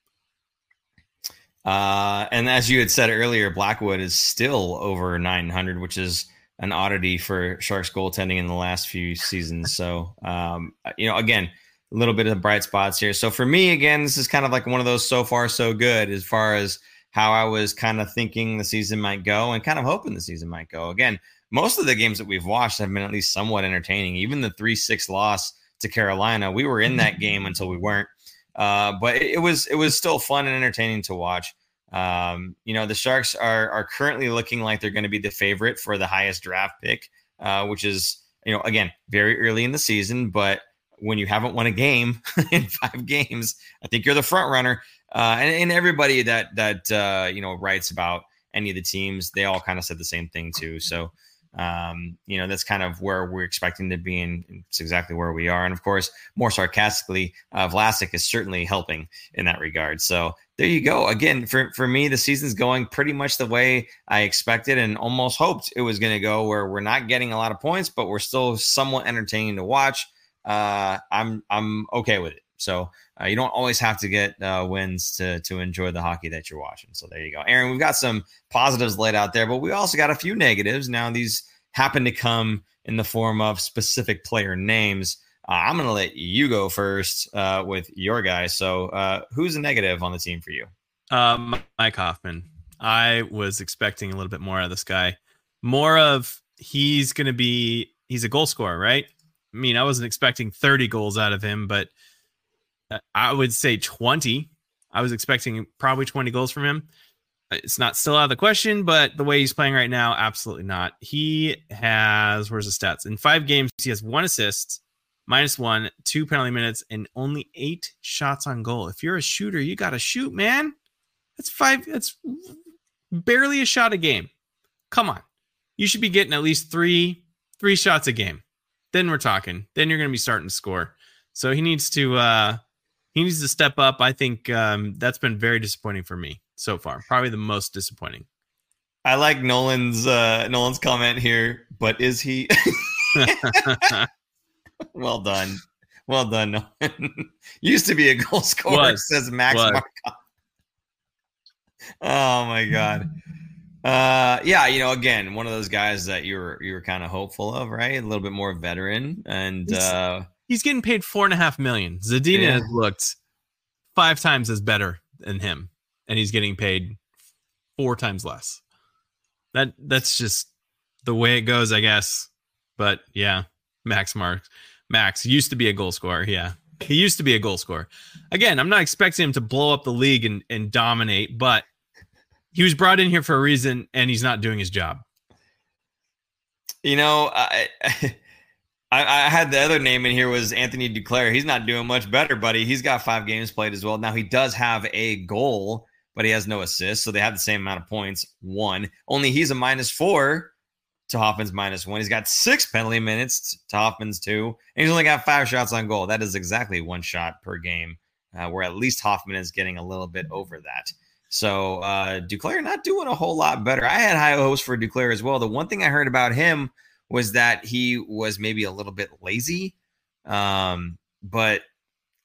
Uh, and as you had said earlier, Blackwood is still over 900, which is an oddity for Sharks goaltending in the last few seasons. So, um, you know, again, a little bit of the bright spots here. So for me, again, this is kind of like one of those so far so good as far as how I was kind of thinking the season might go and kind of hoping the season might go. Again, most of the games that we've watched have been at least somewhat entertaining. Even the three six loss to Carolina, we were in that game until we weren't. Uh, but it, it was it was still fun and entertaining to watch. Um, you know, the Sharks are are currently looking like they're going to be the favorite for the highest draft pick, uh, which is you know again very early in the season, but when you haven't won a game in five games, I think you're the front runner. Uh, and, and everybody that that uh, you know writes about any of the teams, they all kind of said the same thing too. So um, you know, that's kind of where we're expecting to be, and it's exactly where we are. And of course, more sarcastically, uh, Vlasic is certainly helping in that regard. So there you go. Again, for, for me, the season's going pretty much the way I expected and almost hoped it was going to go, where we're not getting a lot of points, but we're still somewhat entertaining to watch. Uh, I'm I'm okay with it. So uh, you don't always have to get uh, wins to to enjoy the hockey that you're watching. So there you go, Aaron. We've got some positives laid out there, but we also got a few negatives. Now these happen to come in the form of specific player names. Uh, I'm going to let you go first uh, with your guy. So uh, who's a negative on the team for you? Um, Mike Hoffman. I was expecting a little bit more out of this guy. More of he's going to be he's a goal scorer, right? I mean, I wasn't expecting 30 goals out of him, but I would say 20. I was expecting probably 20 goals from him. It's not still out of the question, but the way he's playing right now, absolutely not. He has, where's the stats? In five games, he has one assist, minus one, two penalty minutes, and only eight shots on goal. If you're a shooter, you got to shoot, man. That's five, that's barely a shot a game. Come on. You should be getting at least three, three shots a game. then we're talking. Then you're going to be starting to score. So he needs to uh he needs to step up. I think um that's been very disappointing for me so far. Probably the most disappointing. I like Nolan's uh Nolan's comment here, but is he well done. Well done, Nolan. Used to be a goal scorer, Was. says Max Was. Oh my god. Uh yeah, you know, again, one of those guys that you were you were kind of hopeful of, right? A little bit more veteran. And He's- uh He's getting paid four and a half million. Zadina Yeah. has looked five times as better than him, and he's getting paid four times less. That that's just the way it goes, I guess. But yeah, Max Marks. Max used to be a goal scorer. Yeah. He used to be a goal scorer. Again, I'm not expecting him to blow up the league and, and dominate, but he was brought in here for a reason and he's not doing his job. You know, I, I I had the other name in here was Anthony Duclair. He's not doing much better, buddy. He's got five games played as well. Now he does have a goal, but he has no assists, so they have the same amount of points. One, only he's a minus four to Hoffman's minus one. He's got six penalty minutes to Hoffman's two, and he's only got five shots on goal. That is exactly one shot per game, uh, where at least Hoffman is getting a little bit over that. So uh, Duclair not doing a whole lot better. I had high hopes for Duclair as well. The one thing I heard about him was that he was maybe a little bit lazy. Um, but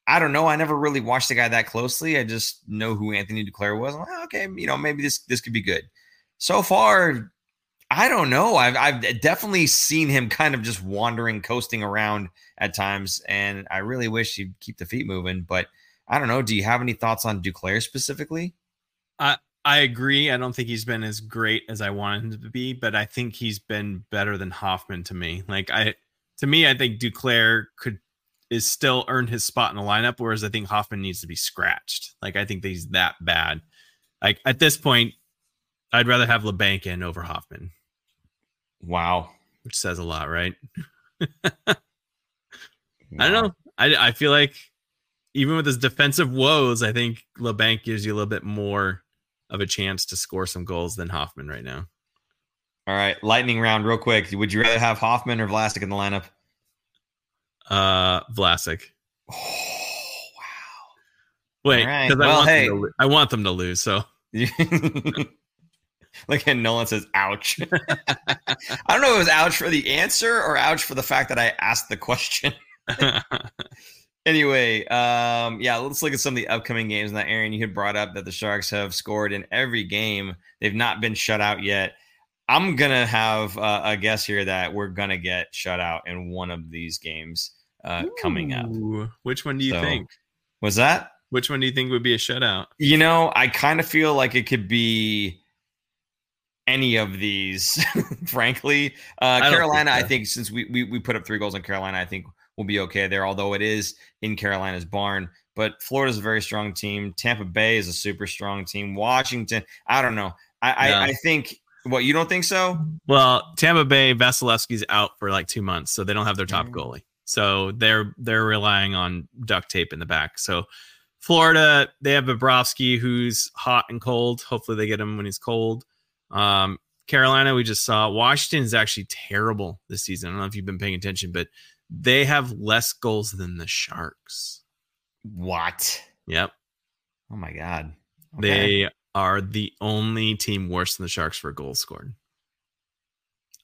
I don't know. I never really watched the guy that closely. I just know who Anthony Duclair was. Like, "Oh, okay, you know, maybe this this could be good. So far, I don't know. I've I've definitely seen him kind of just wandering, coasting around at times, and I really wish he'd keep the feet moving. But I don't know. Do you have any thoughts on Duclair specifically? I agree. I don't think he's been as great as I wanted him to be, but I think he's been better than Hoffman to me. Like I to me, I think Duclair could is still earned his spot in the lineup, whereas I think Hoffman needs to be scratched. Like I think that he's that bad. Like at this point, I'd rather have Labanc in over Hoffman, Wow. which says a lot, right? I don't know. I I feel like even with his defensive woes, I think Labanc gives you a little bit more of a chance to score some goals than Hoffman right now. All right, lightning round, real quick. Would you rather have Hoffman or Vlasic in the lineup? Uh, Vlasic. Oh wow. Wait, All right. I, Well, want hey. them to, lo- I want them to lose. So! Look at Nolan says, "Ouch." I don't know if it was ouch for the answer or ouch for the fact that I asked the question. Anyway, um, yeah, let's look at some of the upcoming games. Now, Aaron, you had brought up that the Sharks have scored in every game; they've not been shut out yet. I'm gonna have uh, a guess here that we're gonna get shut out in one of these games uh, coming up. Which one do you So- think? Was that? Which one do you think would be a shutout? You know, I kind of feel like it could be any of these, frankly. Uh, I don't think Carolina, I think, since we, we we put up three goals on Carolina, I think we'll be okay there. Although it is in Carolina's barn, but Florida's a very strong team. Tampa Bay is a super strong team. Washington, I don't know. I No. I, I think. What you don't think so? Well, Tampa Bay Vasilevsky's out for like two months, so they don't have their top Mm. goalie. So they're they're relying on duct tape in the back. So Florida, they have Bobrovsky, who's hot and cold. Hopefully, they get him when he's cold. Um, Carolina, we just saw. Washington is actually terrible this season. I don't know if you've been paying attention, but they have less goals than the Sharks. What? Yep, Oh my god. Okay. they are the only team worse than the Sharks for goals scored.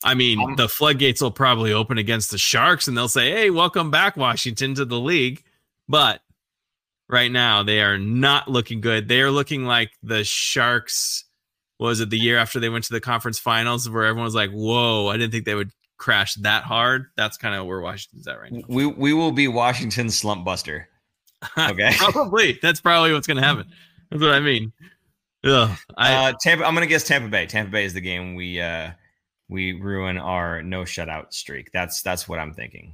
I mean, Um, the floodgates will probably open against the Sharks and they'll say, hey, welcome back, Washington, to the league. But right now, they are not looking good. They are looking like the Sharks. what Was it the year after they went to the conference finals where everyone was like, whoa, I didn't think they would crash that hard? That's kind of where Washington's at right now. we we will be Washington's slump buster. Okay. probably. That's probably what's going to happen. That's what I mean. Ugh, I, uh, Tampa. I'm gonna guess Tampa Bay. Tampa Bay is the game we uh we ruin our no shutout streak. That's that's what I'm thinking.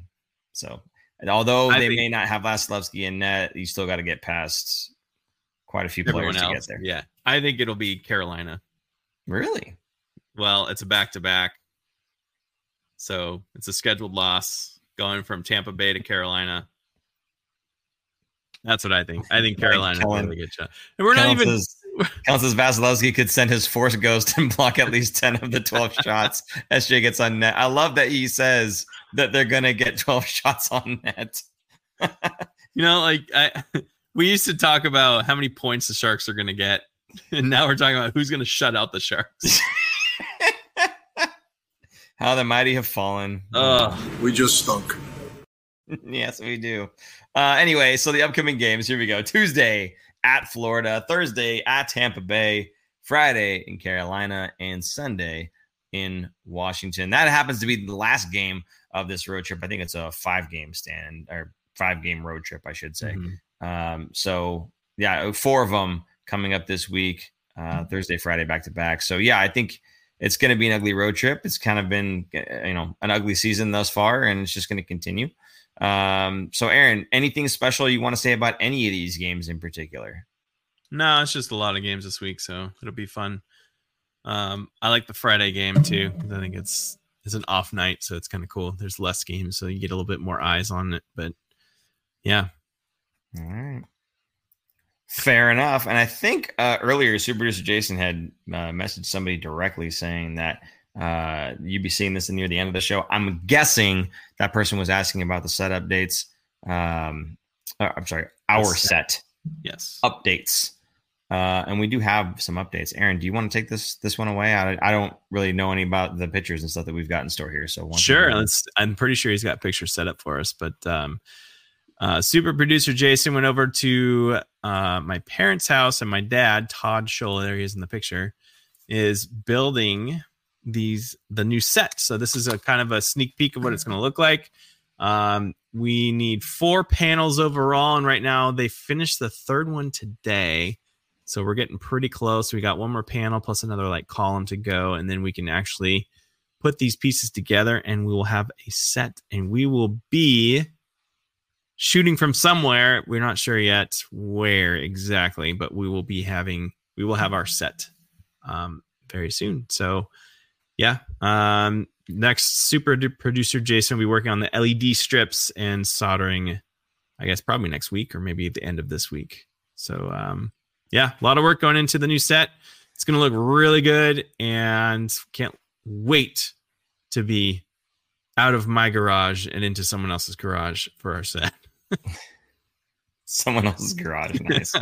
So, and although I they think- may not have Vasilevsky in net, you still got to get past quite a few players to get there. Yeah. I think it'll be Carolina. Really? Well, it's a back to back. So it's a scheduled loss going from Tampa Bay to Carolina. That's what I think. I think Carolina Kellen- really good shot. And we're not even says- as Vasilevsky could send his force ghost and block at least 10 of the 12 shots SJ gets on net. I love that he says that they're going to get 12 shots on net. you know, like I, we used to talk about how many points the Sharks are going to get. And now we're talking about who's going to shut out the Sharks. How the mighty have fallen. Oh, We just stunk. yes, we do. Uh, anyway, so the upcoming games here we go Tuesday at Florida, Thursday at Tampa Bay, Friday in Carolina, and Sunday in Washington. That happens to be the last game of this road trip. I think it's a five game stand or five game road trip, I should say. Mhm. Um, so yeah, four of them coming up this week, uh, Thursday, Friday, back to back. So yeah, I think it's going to be an ugly road trip. It's kind of been, uh, you know, an ugly season thus far, and it's just going to continue. Um, so Aaron, anything special you want to say about any of these games in particular? no, it's just a lot of games this week, so it'll be fun. Um, I like the Friday game too. 'cause I think it's it's an off night, so it's kind of cool. There's less games, so you get a little bit more eyes on it. But yeah, All right. Fair enough. And I think uh, earlier, super producer Jason had uh, messaged somebody directly saying that uh, you'd be seeing this near the end of the show. I'm guessing that person was asking about the set updates. Um, uh, I'm sorry, our set. set. yes. updates. Uh, and we do have some updates. Aaron, do you want to take this this one away? I, I don't really know any about the pictures and stuff that we've got in store here. So Sure. Let's, I'm pretty sure he's got pictures set up for us. But um, uh, super producer Jason went over to uh, my parents' house, and my dad, Todd Sholl, there he is in the picture, is building these the new set. So this is a kind of a sneak peek of what it's going to look like. Um, we need four panels overall, and right now they finished the third one today. So we're getting pretty close. We got one more panel plus another like column to go, and then we can actually put these pieces together and we will have a set and we will be shooting from somewhere. We're not sure yet where exactly but we will be having we will have our set um, very soon. So yeah um, next super producer jason will be working on the led strips and soldering i guess probably next week or maybe at the end of this week. So um, yeah a lot of work going into the new set. It's going to look really good and can't wait to be out of my garage and into someone else's garage for our set. Someone else's garage. Nice.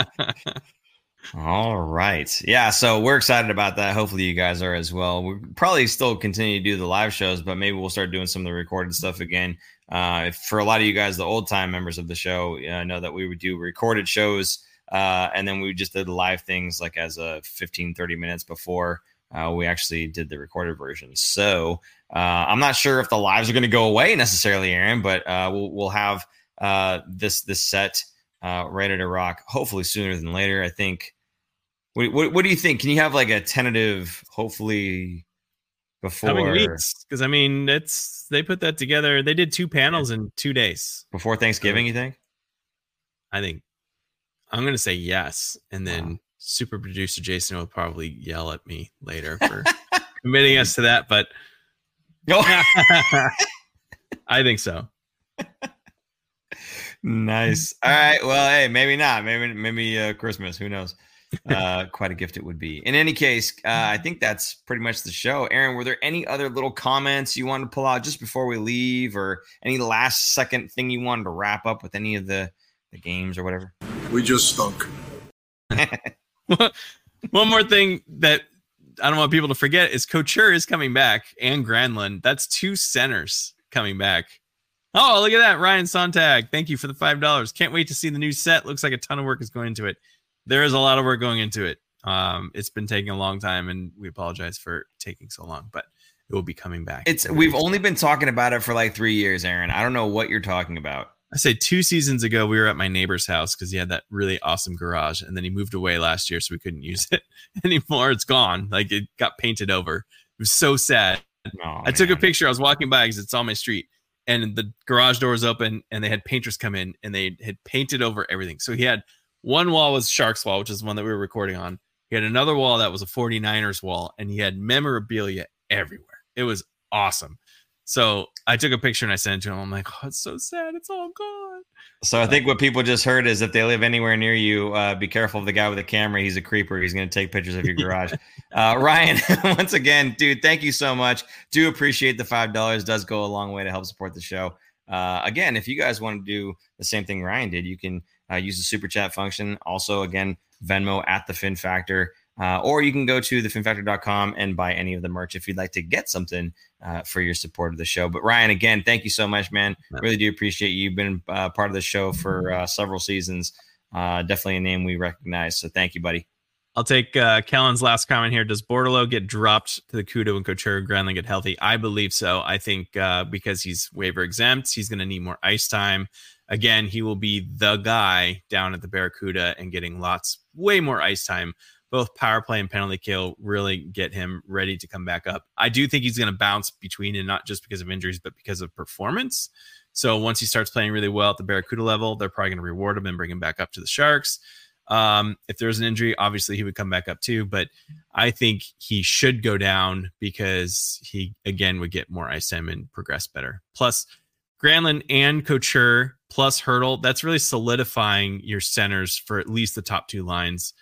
All right. Yeah. So we're excited about that. Hopefully you guys are as well. We'll probably still continue to do the live shows, but maybe we'll start doing some of the recorded stuff again. Uh, if- for a lot of you guys, the old time members of the show, uh, know that we would do recorded shows. Uh, and then we just did live things like as a 15, 30 minutes before uh, we actually did the recorded version. So uh, I'm not sure if the lives are going to go away necessarily, Aaron, but uh, we'll, we'll have uh, this, this set uh, ready to rock hopefully sooner than later. I think. What, what, what do you think? Can you have like a tentative, hopefully before Coming weeks, because I mean, it's they put that together. They did two panels in two days. before Thanksgiving? You think? I think I'm gonna say yes, and then Wow. super producer Jason will probably yell at me later for committing us to that, but No. I think so. Nice. All right. Well, hey, maybe not. Maybe maybe uh, Christmas. Who knows? Uh, quite a gift it would be. In any case, uh, I think that's pretty much the show. Aaron, were there any other little comments you wanted to pull out just before we leave, or any last second thing you wanted to wrap up with any of the the games or whatever? We just stunk. One more thing that I don't want people to forget is Couture is coming back and Granlund. That's two centers coming back. Oh, look at that. Ryan Sontag. Thank you for the $5. Can't wait to see the new set. Looks like a ton of work is going into it. There is a lot of work going into it. Um, it's been taking a long time and we apologize for taking so long, but it will be coming back. It's we've only been talking about it for like three years, Aaron. I don't know what you're talking about. I say two seasons ago, we were at my neighbor's house because he had that really awesome garage, and then he moved away last year, so we couldn't use it anymore. It's gone. Like it got painted over. It was so sad. No, I took a picture. I was walking by because it's on my street, and the garage door was open, and they had painters come in, and they had painted over everything. So he had one wall was Sharks wall, which is the one that we were recording on. He had another wall that was a 49ers wall, and he had memorabilia everywhere. It was awesome. So I took a picture and I sent it to him. I'm like, oh, it's so sad. It's all gone. So I think what people just heard is if they live anywhere near you, uh, be careful of the guy with the camera. He's a creeper. He's going to take pictures of your garage. uh, Ryan, once again, dude, thank you so much. Do appreciate the five dollars. Does go a long way to help support the show. Uh, again, if you guys want to do the same thing Ryan did, you can uh, use the super chat function. Also, again, Venmo at the Fin Factor. Uh, or you can go to thefinfactor.com and buy any of the merch if you'd like to get something uh, for your support of the show. But Ryan, again, thank you so much, man. Really do appreciate you. You've been uh, part of the show for uh, several seasons. Uh, definitely a name we recognize. So thank you, buddy. I'll take uh, Kellen's last comment here. Does Bordeleau get dropped to the Cuda and Couture Granlund get healthy? I believe so. I think uh, because he's waiver exempt, he's going to need more ice time. Again, he will be the guy down at the Barracuda and getting lots, way more ice time both power play and penalty kill really get him ready to come back up. I do think he's going to bounce between and not just because of injuries, but because of performance. So once he starts playing really well at the Barracuda level, they're probably going to reward him and bring him back up to the Sharks. Um, if there's an injury, obviously he would come back up too, but I think he should go down because he again would get more ice time and progress better. Plus, Granlund and Couture plus Hertl, that's really solidifying your centers for at least the top two lines.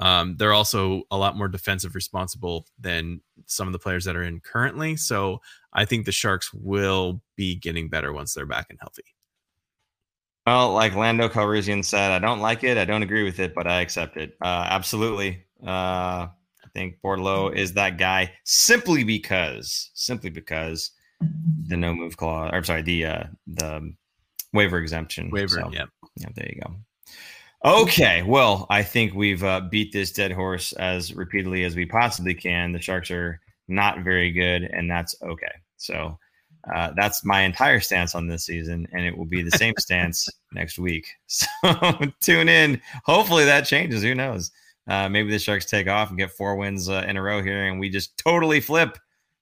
Um, they're also a lot more defensive responsible than some of the players that are in currently. So I think the Sharks will be getting better once they're back and healthy. Well, like Lando Calrissian said, I don't like it. I don't agree with it, but I accept it. Uh, absolutely. Uh, I think Bordeleau is that guy simply because, simply because the no move clause, or I'm sorry, the uh, the waiver exemption. Waiver, so, yeah. Yeah, there you go. Okay, well, I think we've uh, beat this dead horse as repeatedly as we possibly can. The Sharks are not very good, and that's okay. So uh, that's my entire stance on this season, and it will be the same stance next week. So tune in. Hopefully that changes. Who knows? Uh, maybe the Sharks take off and get four wins uh, in a row here, and we just totally flip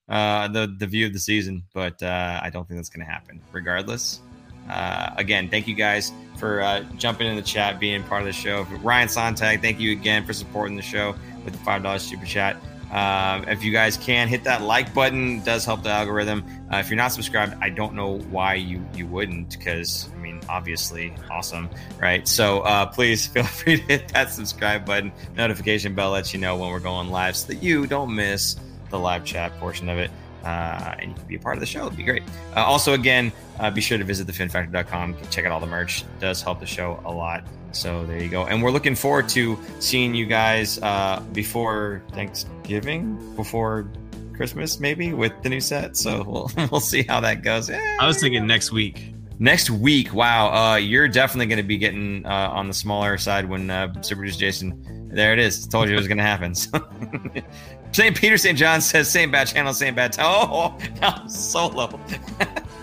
uh, the the view of the season. But uh, I don't think that's going to happen. Regardless, uh, again, thank you guys for uh, jumping in the chat, being part of the show. Ryan Sontag, thank you again for supporting the show with the five dollars super chat. Uh, if you guys can hit that like button, does help the algorithm. Uh, if you're not subscribed, I don't know why you you wouldn't, because I mean, obviously, awesome, right? So uh, please feel free to hit that subscribe button. Notification bell lets you know when we're going live, so that you don't miss the live chat portion of it uh, and you can be a part of the show. It'd be great. Uh, also, again, uh, be sure to visit thefinfactor.com. Check out all the merch. It does help the show a lot. So there you go. And we're looking forward to seeing you guys uh, before Thanksgiving, before Christmas, maybe with the new set. So we'll we'll see how that goes. I was thinking next week. Next week, wow, uh, you're definitely going to be getting uh, on the smaller side when uh, Super Jason. There it is. Told you it was going to happen. St. Peter St. John says same bad channel, same bad time. Oh, now solo.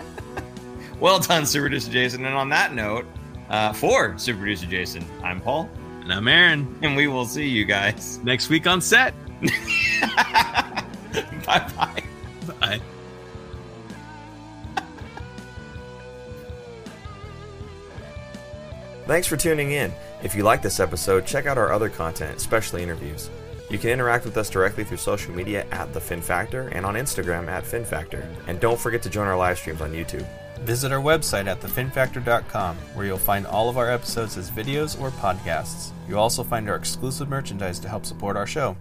well done, Super Producer Jason. And on that note, uh, for Super Producer Jason, I'm Paul. And I'm Aaron. And we will see you guys next week on set. bye bye. Bye. Thanks for tuning in. If you like this episode, check out our other content, especially interviews. You can interact with us directly through social media at The Fin Factor and on Instagram at Fin Factor. And don't forget to join our live streams on YouTube. Visit our website at thefinfactor.com, where you'll find all of our episodes as videos or podcasts. You'll also find our exclusive merchandise to help support our show.